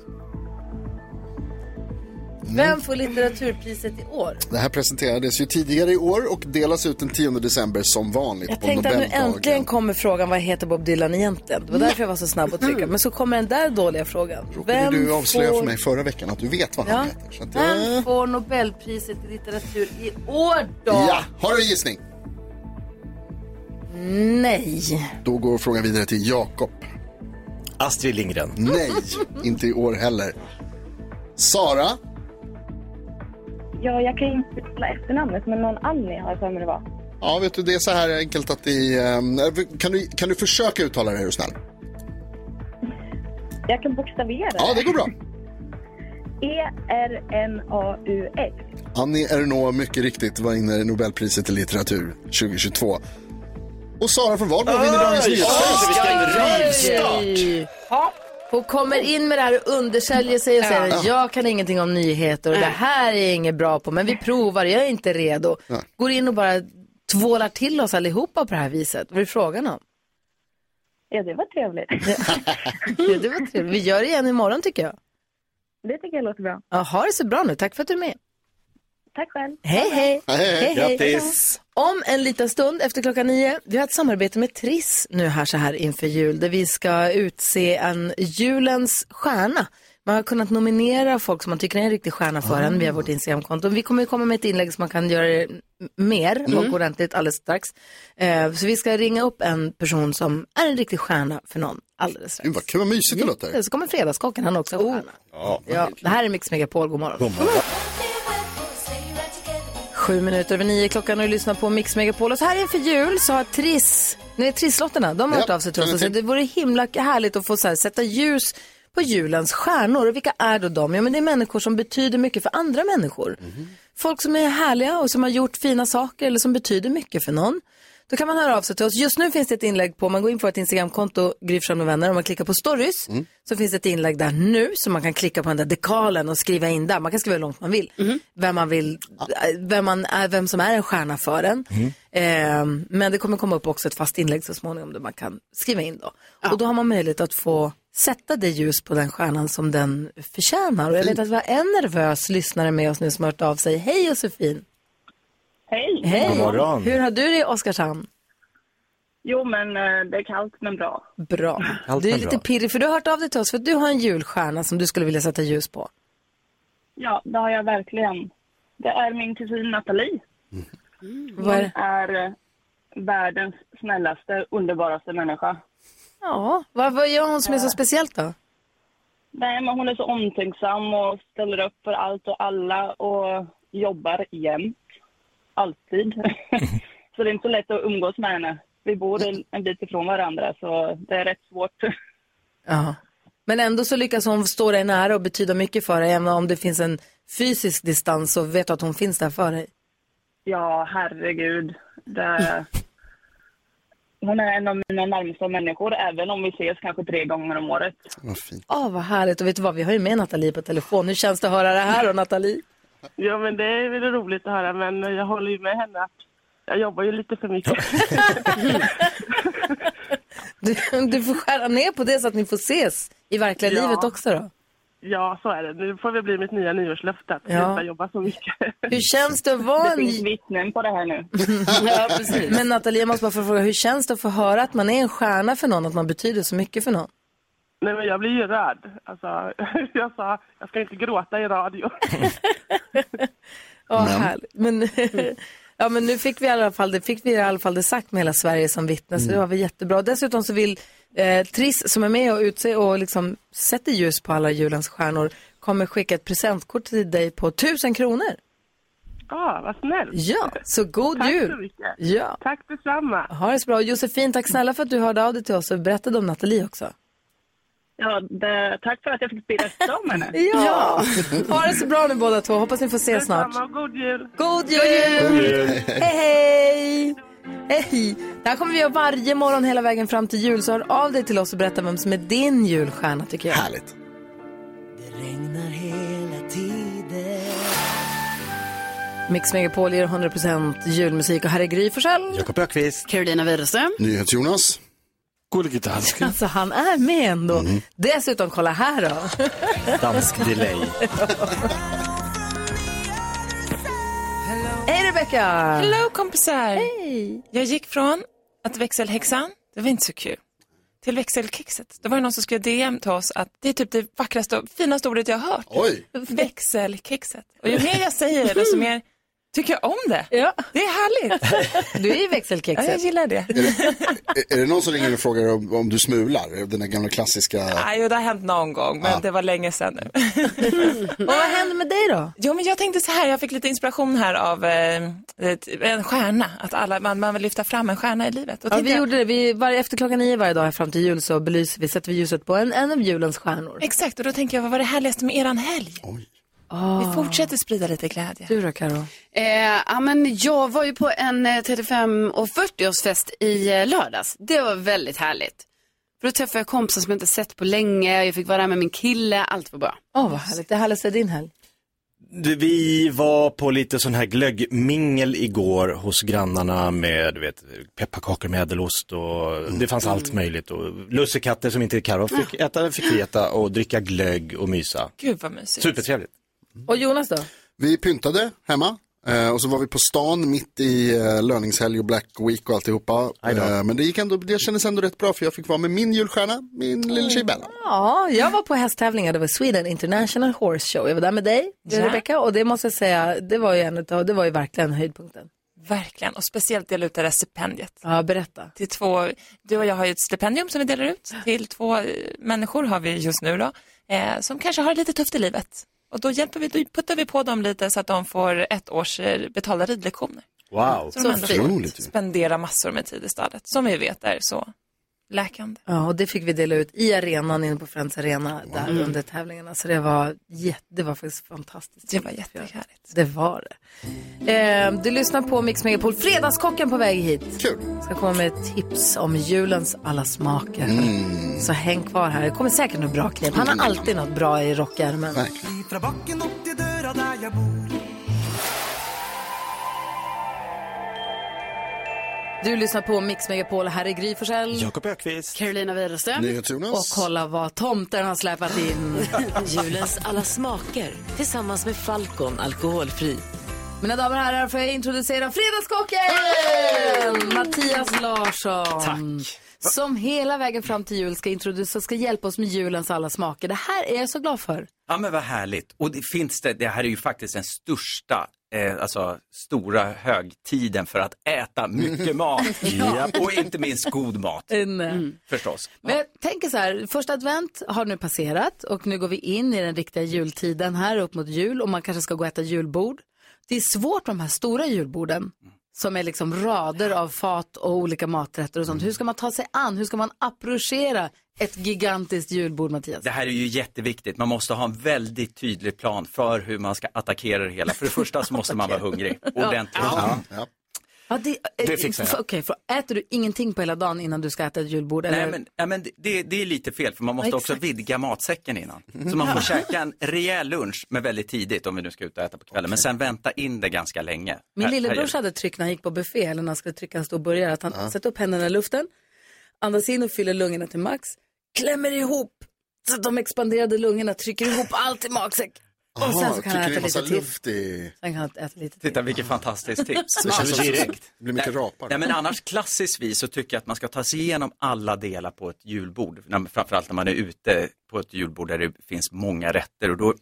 Speaker 1: Vem får litteraturpriset i år?
Speaker 5: Det här presenterades ju tidigare i år och delas ut den 10 december som vanligt
Speaker 1: Jag
Speaker 5: på
Speaker 1: tänkte att nu
Speaker 5: Nobeldagen.
Speaker 1: äntligen kommer frågan vad heter Bob Dylan egentligen? Det var därför jag var så snabb att trycka. Men så kommer den där dåliga frågan.
Speaker 5: Råkade du avslöja för mig förra veckan att du vet vad han
Speaker 1: Ja.
Speaker 5: heter. Så att,
Speaker 1: Vem får Nobelpriset i litteratur i år då?
Speaker 5: Ja, har du en gissning?
Speaker 1: Nej.
Speaker 5: Då går frågan vidare till Jakob.
Speaker 3: Astrid Lindgren.
Speaker 5: Nej, inte i år heller. Sara?
Speaker 11: Ja, jag kan inte uttala efternamnet, men någon Annie har jag för mig det var.
Speaker 5: Ja, vet du, det är så här enkelt att det ehm, kan, du, kan du försöka uttala det, är du snäll?
Speaker 11: Jag kan bokstavera
Speaker 5: Ja, det går bra.
Speaker 11: E E-R-N-A-U-X.
Speaker 5: Annie Ernaux, mycket riktigt, var inne i Nobelpriset i litteratur 2022. Och Sara från Valbo vinner dagens nyhetstest.
Speaker 3: vilken rivstart!
Speaker 1: Ja. Och kommer in med det här och undersäljer sig och säger
Speaker 5: Ja.
Speaker 1: jag kan ingenting om nyheter och det här är inget bra på men vi provar, jag är inte redo. Går in och bara tvålar till oss allihopa på det här viset. Vad är frågan om?
Speaker 11: Ja, det var trevligt.
Speaker 1: Ja, det var trevligt. Vi gör det igen imorgon tycker jag.
Speaker 11: Det tycker jag låter bra.
Speaker 1: Ja, ha det så bra nu, tack för att du är med.
Speaker 11: Tack själv.
Speaker 1: Hej, hej.
Speaker 11: Hej, hej. Grattis.
Speaker 1: Om en liten stund efter klockan nio, vi har ett samarbete med Triss nu här så här inför jul där vi ska utse en julens stjärna. Man har kunnat nominera folk som man tycker är en riktig stjärna för en via vårt Instagramkonto. Vi kommer komma med ett inlägg som man kan göra mer och
Speaker 5: Mm.
Speaker 1: ordentligt alldeles strax. Eh, så vi ska ringa upp en person som är en riktig stjärna för någon alldeles strax.
Speaker 5: Gud, vad kul, vad mysigt det låter.
Speaker 1: Så kommer Fredagskocken, han är också en stjärna.
Speaker 5: Ja,
Speaker 1: Ja, det här är Mix Megapol, god morgon.
Speaker 5: God morgon.
Speaker 1: Sju minuter över nio klockan och du lyssnar på Mix Megapol. Och så här inför jul så har Triss, nu Trisslotterna, de har
Speaker 5: Ja,
Speaker 1: hört av sig till oss och sagt det vore himla härligt att få så här, sätta ljus på julens stjärnor. Och vilka är då de? Ja men det är människor som betyder mycket för andra människor. Folk som är härliga och som har gjort fina saker eller som betyder mycket för någon. Då kan man höra av sig till oss. Just nu finns det ett inlägg på, man går in på ett Instagramkonto, Gry med vänner, och man klickar på stories. Så finns det ett inlägg där nu så man kan klicka på den där dekalen och skriva in där. Man kan skriva hur långt man vill. Vem man vill, vem, man är, vem som är en stjärna för en. Eh, men det kommer komma upp också ett fast inlägg så småningom där man kan skriva in då. Och då har man möjlighet att få sätta det ljus på den stjärnan som den förtjänar. Och jag vet att vi har en nervös lyssnare med oss nu som har hört av sig. Hej Josefin!
Speaker 11: Hej!
Speaker 1: Hej!
Speaker 3: God morgon.
Speaker 1: Hur har du det i Oskarshamn?
Speaker 11: Jo, men eh, det är kallt men bra.
Speaker 1: Bra.
Speaker 3: Allt
Speaker 1: du är lite
Speaker 3: bra.
Speaker 1: pirrig för du har hört av dig till oss för att du har en julstjärna som du skulle vilja sätta ljus på.
Speaker 11: Ja, det har jag verkligen. Det är min kusin Nathalie.
Speaker 1: Vad är
Speaker 11: Hon
Speaker 1: det?
Speaker 11: är eh, världens snällaste, underbaraste människa.
Speaker 1: Ja, vad, vad gör hon som är så speciellt då?
Speaker 11: Nej, men hon är så omtänksam och ställer upp för allt och alla och jobbar jämt. Alltid. så det är inte så lätt att umgås med henne. Vi bor en- en bit ifrån varandra så det är rätt svårt.
Speaker 1: Ja. Men ändå så lyckas hon stå dig nära och betyda mycket för dig. Även om det finns en fysisk distans så vet du att hon finns där för dig.
Speaker 11: Ja, herregud. Det... Hon är en av mina närmsta människor, även om vi ses kanske tre gånger om året.
Speaker 5: Vad fint.
Speaker 1: Åh, vad härligt. Och vet du vad, vi har ju med Nathalie på telefon. Hur känns det att höra det här då, Nathalie?
Speaker 11: Ja, men det är väl roligt att höra, men jag håller ju med henne att jag jobbar ju lite för mycket.
Speaker 1: Du, du får skära ner på det så att ni får ses i verkliga
Speaker 11: Ja.
Speaker 1: livet också då.
Speaker 11: ja, så är det. Nu får det bli mitt nya nyårslöfte att
Speaker 1: Ja.
Speaker 11: sluta jobba så mycket.
Speaker 1: Hur känns det att vara
Speaker 11: Det
Speaker 1: en...
Speaker 11: finns vittnen på det här nu.
Speaker 1: ja, precis. Men Nathalie, jag måste bara fråga, hur känns det att få höra att man är en stjärna för någon, att man betyder så mycket för någon?
Speaker 11: Nej, men jag blir ju rörd. Alltså, jag sa, jag ska inte gråta i radio.
Speaker 1: Ja,
Speaker 11: Men.
Speaker 1: härligt. Men, ja, men nu fick vi i alla fall det, fick vi i alla fall det sagt med hela Sverige som vittne, så det var väl jättebra. Dessutom så vill eh, Triss som är med och utser och liksom sätter ljus på alla julens stjärnor kommer skicka ett presentkort till dig på tusen kronor.
Speaker 11: Ja, vad snällt.
Speaker 1: Ja, så god
Speaker 11: Tack
Speaker 1: jul.
Speaker 11: så mycket.
Speaker 1: Ja.
Speaker 11: Tack detsamma.
Speaker 1: Ha det så bra. Josefin, tack snälla för att du hörde av dig till oss och berättade om Nathalie också.
Speaker 11: Ja, det, tack för att jag fick berätta om henne.
Speaker 1: Ja, ha det så bra nu båda två. Hoppas ni får ses snart.
Speaker 11: Detsamma, god jul.
Speaker 1: God jul!
Speaker 11: God jul.
Speaker 1: Hej, hej! Hej! Det här kommer vi göra varje morgon hela vägen fram till jul. Så hör av dig till oss och berätta vem som är din julstjärna tycker jag.
Speaker 5: Härligt.
Speaker 7: regnar hela tiden
Speaker 1: Mix Megapol ger 100% julmusik och här är Gry Forssell.
Speaker 3: Jakob Ökvist.
Speaker 4: Carolina Widerström.
Speaker 5: NyhetsJonas.
Speaker 10: Gullige dansken.
Speaker 1: Alltså han är med ändå. Dessutom, kolla här då.
Speaker 3: Dansk delay.
Speaker 1: Hej Rebecca!
Speaker 23: Hello kompisar!
Speaker 1: Hej!
Speaker 23: Jag gick från att växelhäxan, det var inte så kul, till växelkexet. Då var det någon som skrev DM till oss att det är typ det vackraste och finaste ordet jag har hört.
Speaker 5: Oj!
Speaker 23: Växelkexet. Och ju mer jag säger det, desto mer tycker jag om det.
Speaker 1: Ja.
Speaker 23: Det är härligt.
Speaker 1: Du är ju
Speaker 23: Ja,
Speaker 1: växelkexet.
Speaker 23: jag gillar det.
Speaker 5: Är, är det någon som ringer och frågar om, om du smular? Den där gamla klassiska...
Speaker 23: Nej, det har hänt någon gång, men
Speaker 5: Ja.
Speaker 23: det var länge sedan nu.
Speaker 1: Och vad händer med dig då?
Speaker 23: Jo, men jag tänkte så här, jag fick lite inspiration här av eh, en stjärna. Att alla, man, man vill lyfta fram en stjärna i livet. Och
Speaker 1: Ja, vi
Speaker 23: jag-
Speaker 1: gjorde det. Vi, varje, efter klockan nio varje dag här fram till jul så belyser vi, sätter vi ljuset på en, en av julens stjärnor.
Speaker 23: Exakt, och då tänker jag, vad var det härligaste med eran helg?
Speaker 1: Oh.
Speaker 23: Vi fortsätter sprida lite glädje.
Speaker 1: Du då Karo?
Speaker 4: Eh, ja, men jag var ju på en eh, 35 och 40-årsfest i eh, lördags. Det var väldigt härligt. För då träffade jag kompisar som jag inte sett på länge, jag fick vara där med min kille, allt var bra.
Speaker 1: Åh, vad härligt. Det härligaste är din helg.
Speaker 3: Du, Vi var på lite sån här glöggmingel igår hos grannarna med du vet, pepparkakor med ädelost och det fanns allt möjligt. Och lussekatter som inte Karo fick äta, fick vi äta och dricka glögg och mysa.
Speaker 23: Gud vad mysigt.
Speaker 3: Supertrevligt.
Speaker 1: Och Jonas då?
Speaker 5: Vi pyntade hemma eh, och så var vi på stan mitt i eh, löningshelg och Black Week och alltihopa. Eh, men det, gick ändå, det kändes ändå rätt bra för jag fick vara med min julstjärna, min lilla tjej Bella.
Speaker 1: Ja, jag var på hästtävlingar. Det var Sweden International Horse Show. Jag var där med dig,
Speaker 23: Ja.
Speaker 1: Rebecca, och det måste jag säga, det var ju, en utav, det var ju verkligen höjdpunkten.
Speaker 23: Verkligen, och speciellt dela ut det där stipendiet.
Speaker 1: Ja, berätta.
Speaker 23: Till två, du och jag har ju ett stipendium som vi delar ut till två människor har vi just nu då, eh, som kanske har det lite tufft i livet. Och då hjälper vi, då puttar vi på dem lite så att de får ett års eh, betalda ridlektioner.
Speaker 3: Wow.
Speaker 23: Så, de ändå spendera massor med tid i stallet, som vi vet är så läkande.
Speaker 1: Ja, och det fick vi dela ut i arenan inne på Friends Arena där
Speaker 23: Mm.
Speaker 1: under tävlingarna. Så det var, jätte, det var faktiskt fantastiskt.
Speaker 23: Det var jättehärligt.
Speaker 1: Det var det. Eh, du lyssnar på Mix Megapol. Fredagskocken på väg hit.
Speaker 5: Kul.
Speaker 1: Ska komma med tips om julens alla smaker.
Speaker 5: Mm.
Speaker 1: Så häng kvar här. Det kommer säkert något bra knep. Han har alltid något bra i rockärmen.
Speaker 17: Ifra
Speaker 1: Du lyssnar på Mix Megapol. Här är Gry Forssell.
Speaker 3: Jakob Ökvist.
Speaker 4: Carolina Widerström.
Speaker 1: Och kolla vad tomten har släpat in.
Speaker 2: Julens alla smaker tillsammans med Falcon alkoholfri.
Speaker 1: Mina damer och herrar får jag introducera Fredagskocken! Mattias Larsson.
Speaker 24: Tack.
Speaker 1: Som hela vägen fram till jul ska introducera, ska hjälpa oss med julens alla smaker. Det här är jag så glad för.
Speaker 24: Ja men vad härligt. Och det finns det, det här är ju faktiskt den största, eh, alltså stora högtiden för att äta mycket mat.
Speaker 1: Ja.
Speaker 24: Och inte minst god mat.
Speaker 1: Mm.
Speaker 24: Förstås.
Speaker 1: Men jag tänker så här, första advent har nu passerat och nu går vi in i den riktiga jultiden här upp mot jul och man kanske ska gå och äta julbord. Det är svårt med de här stora julborden som är liksom rader av fat och olika maträtter och sånt. Hur ska man ta sig an? Hur ska man approchera ett gigantiskt julbord, Mattias?
Speaker 24: Det här är ju jätteviktigt. Man måste ha en väldigt tydlig plan för hur man ska attackera det hela. För det första så måste man vara hungrig. Ordentligt.
Speaker 1: Ja. Ja, det,
Speaker 24: Det fixar jag.
Speaker 1: Okej, för äter du ingenting på hela dagen innan du ska äta ett julbord? Eller?
Speaker 24: Nej, men, ja, men det, det är lite fel för man måste
Speaker 1: Ja,
Speaker 24: också vidga matsäcken innan. Så man får
Speaker 1: Ja.
Speaker 24: käka en rejäl lunch, men väldigt tidigt om vi nu ska ut och äta på kvällen. Men sen vänta in det ganska länge.
Speaker 1: Min
Speaker 24: Här- här
Speaker 1: lillebror
Speaker 24: gäller-
Speaker 1: hade tryck när han gick på buffé eller när han skulle trycka en stor burgare att han
Speaker 24: Ja.
Speaker 1: sätter upp händerna i luften, andas in och fyller lungorna till max, klämmer ihop så att de expanderade lungorna trycker ihop allt i Och sen så kan han äta lite
Speaker 5: luft i...
Speaker 1: Sen kan han äta lite till.
Speaker 24: Titta vilket fantastiskt tips.
Speaker 5: Det känns som-
Speaker 24: direkt.
Speaker 5: det blir mycket rapar.
Speaker 24: Nej, men annars klassiskt så tycker jag att man ska ta sig igenom alla delar på ett julbord. Framförallt när man är ute på ett julbord där det finns många rätter och då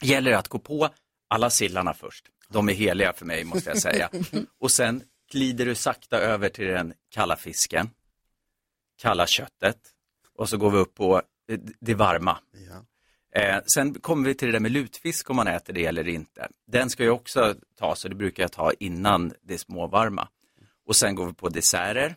Speaker 24: gäller det att gå på alla sillarna först. De är heliga för mig måste jag säga. Och sen glider du sakta över till den kalla fisken, kalla köttet och så går vi upp på det varma. Eh, sen kommer vi till det där med lutfisk om man äter det eller inte. Den ska ju också tas och det brukar jag ta innan det småvarma. Och sen går vi på desserter,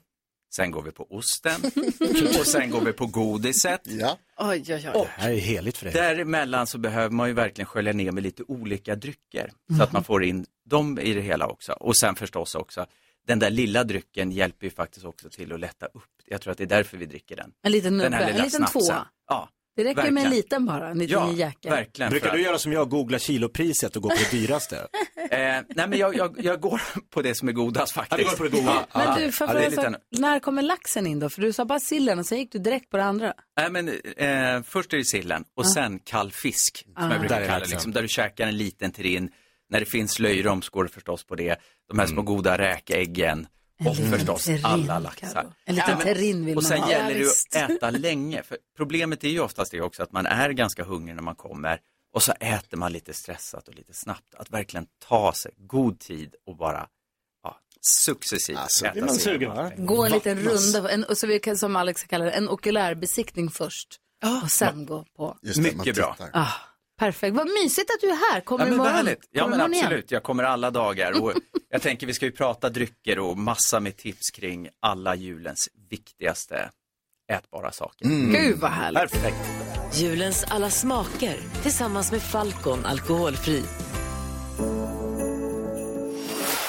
Speaker 24: sen går vi på osten och sen går vi på godiset.
Speaker 5: Ja.
Speaker 4: Oj, oj, oj.
Speaker 24: Och
Speaker 3: Det här är heligt för dig.
Speaker 24: däremellan så behöver man ju verkligen skölja ner med lite olika drycker så att man får in dem i det hela också. Och sen förstås också, den där lilla drycken hjälper ju faktiskt också till att lätta upp. Jag tror att det är därför vi dricker den.
Speaker 1: En liten
Speaker 24: Den här
Speaker 1: nubbe, en liten
Speaker 24: snapsen.
Speaker 1: tvåa.
Speaker 24: Ja,
Speaker 1: Det räcker med en
Speaker 24: verkligen.
Speaker 1: liten bara, en liten
Speaker 24: Ja,
Speaker 1: jäkel.
Speaker 24: verkligen.
Speaker 3: Brukar du
Speaker 24: att-
Speaker 3: göra som jag, googla kilopriset och gå på det dyraste?
Speaker 24: Eh, nej men jag, jag, jag går på det som är godast faktiskt.
Speaker 3: Ja, går på det goda.
Speaker 24: Ja,
Speaker 1: Men du, för
Speaker 24: ja, det är lite...
Speaker 1: när kommer laxen in då? För du sa bara sillen och sen gick du direkt på det andra.
Speaker 24: Nej men eh, först är det sillen och
Speaker 1: Ja.
Speaker 24: sen kall fisk som
Speaker 1: Ah.
Speaker 24: jag
Speaker 3: Där
Speaker 24: brukar
Speaker 3: är
Speaker 24: kalla det. Liksom, där du käkar en liten terrine. När det finns löjrom så går det förstås på det. De här små goda räkäggen.
Speaker 1: En
Speaker 24: Och förstås
Speaker 1: terrine,
Speaker 24: alla laxar.
Speaker 1: En liten terrine vill
Speaker 24: Och
Speaker 1: man
Speaker 24: sen
Speaker 1: ha.
Speaker 24: gäller
Speaker 1: Ja,
Speaker 24: det att äta länge. För problemet är ju oftast det också att man är ganska hungrig när man kommer. Och så äter man lite stressat och lite snabbt. Att verkligen ta sig god tid och bara ja, successivt
Speaker 3: Alltså,
Speaker 24: äta
Speaker 3: man
Speaker 24: sig det.
Speaker 1: Gå en liten runda, en, och så vi kan, som Alex kallar det, en okulärbesiktning först. och sen gå på.
Speaker 5: Just det, man
Speaker 24: Mycket bra.
Speaker 1: Ah, perfekt, vad mysigt att du är här. Kommer
Speaker 24: Ja, men
Speaker 1: imorgon?
Speaker 24: Ja, men
Speaker 1: igen?
Speaker 24: absolut. Jag kommer alla dagar. Och jag tänker vi ska ju prata drycker och massa med tips kring alla julens viktigaste ätbara saker.
Speaker 1: Gud vad härligt.
Speaker 24: Perfekt.
Speaker 2: Julens alla smaker tillsammans med Falcon alkoholfri.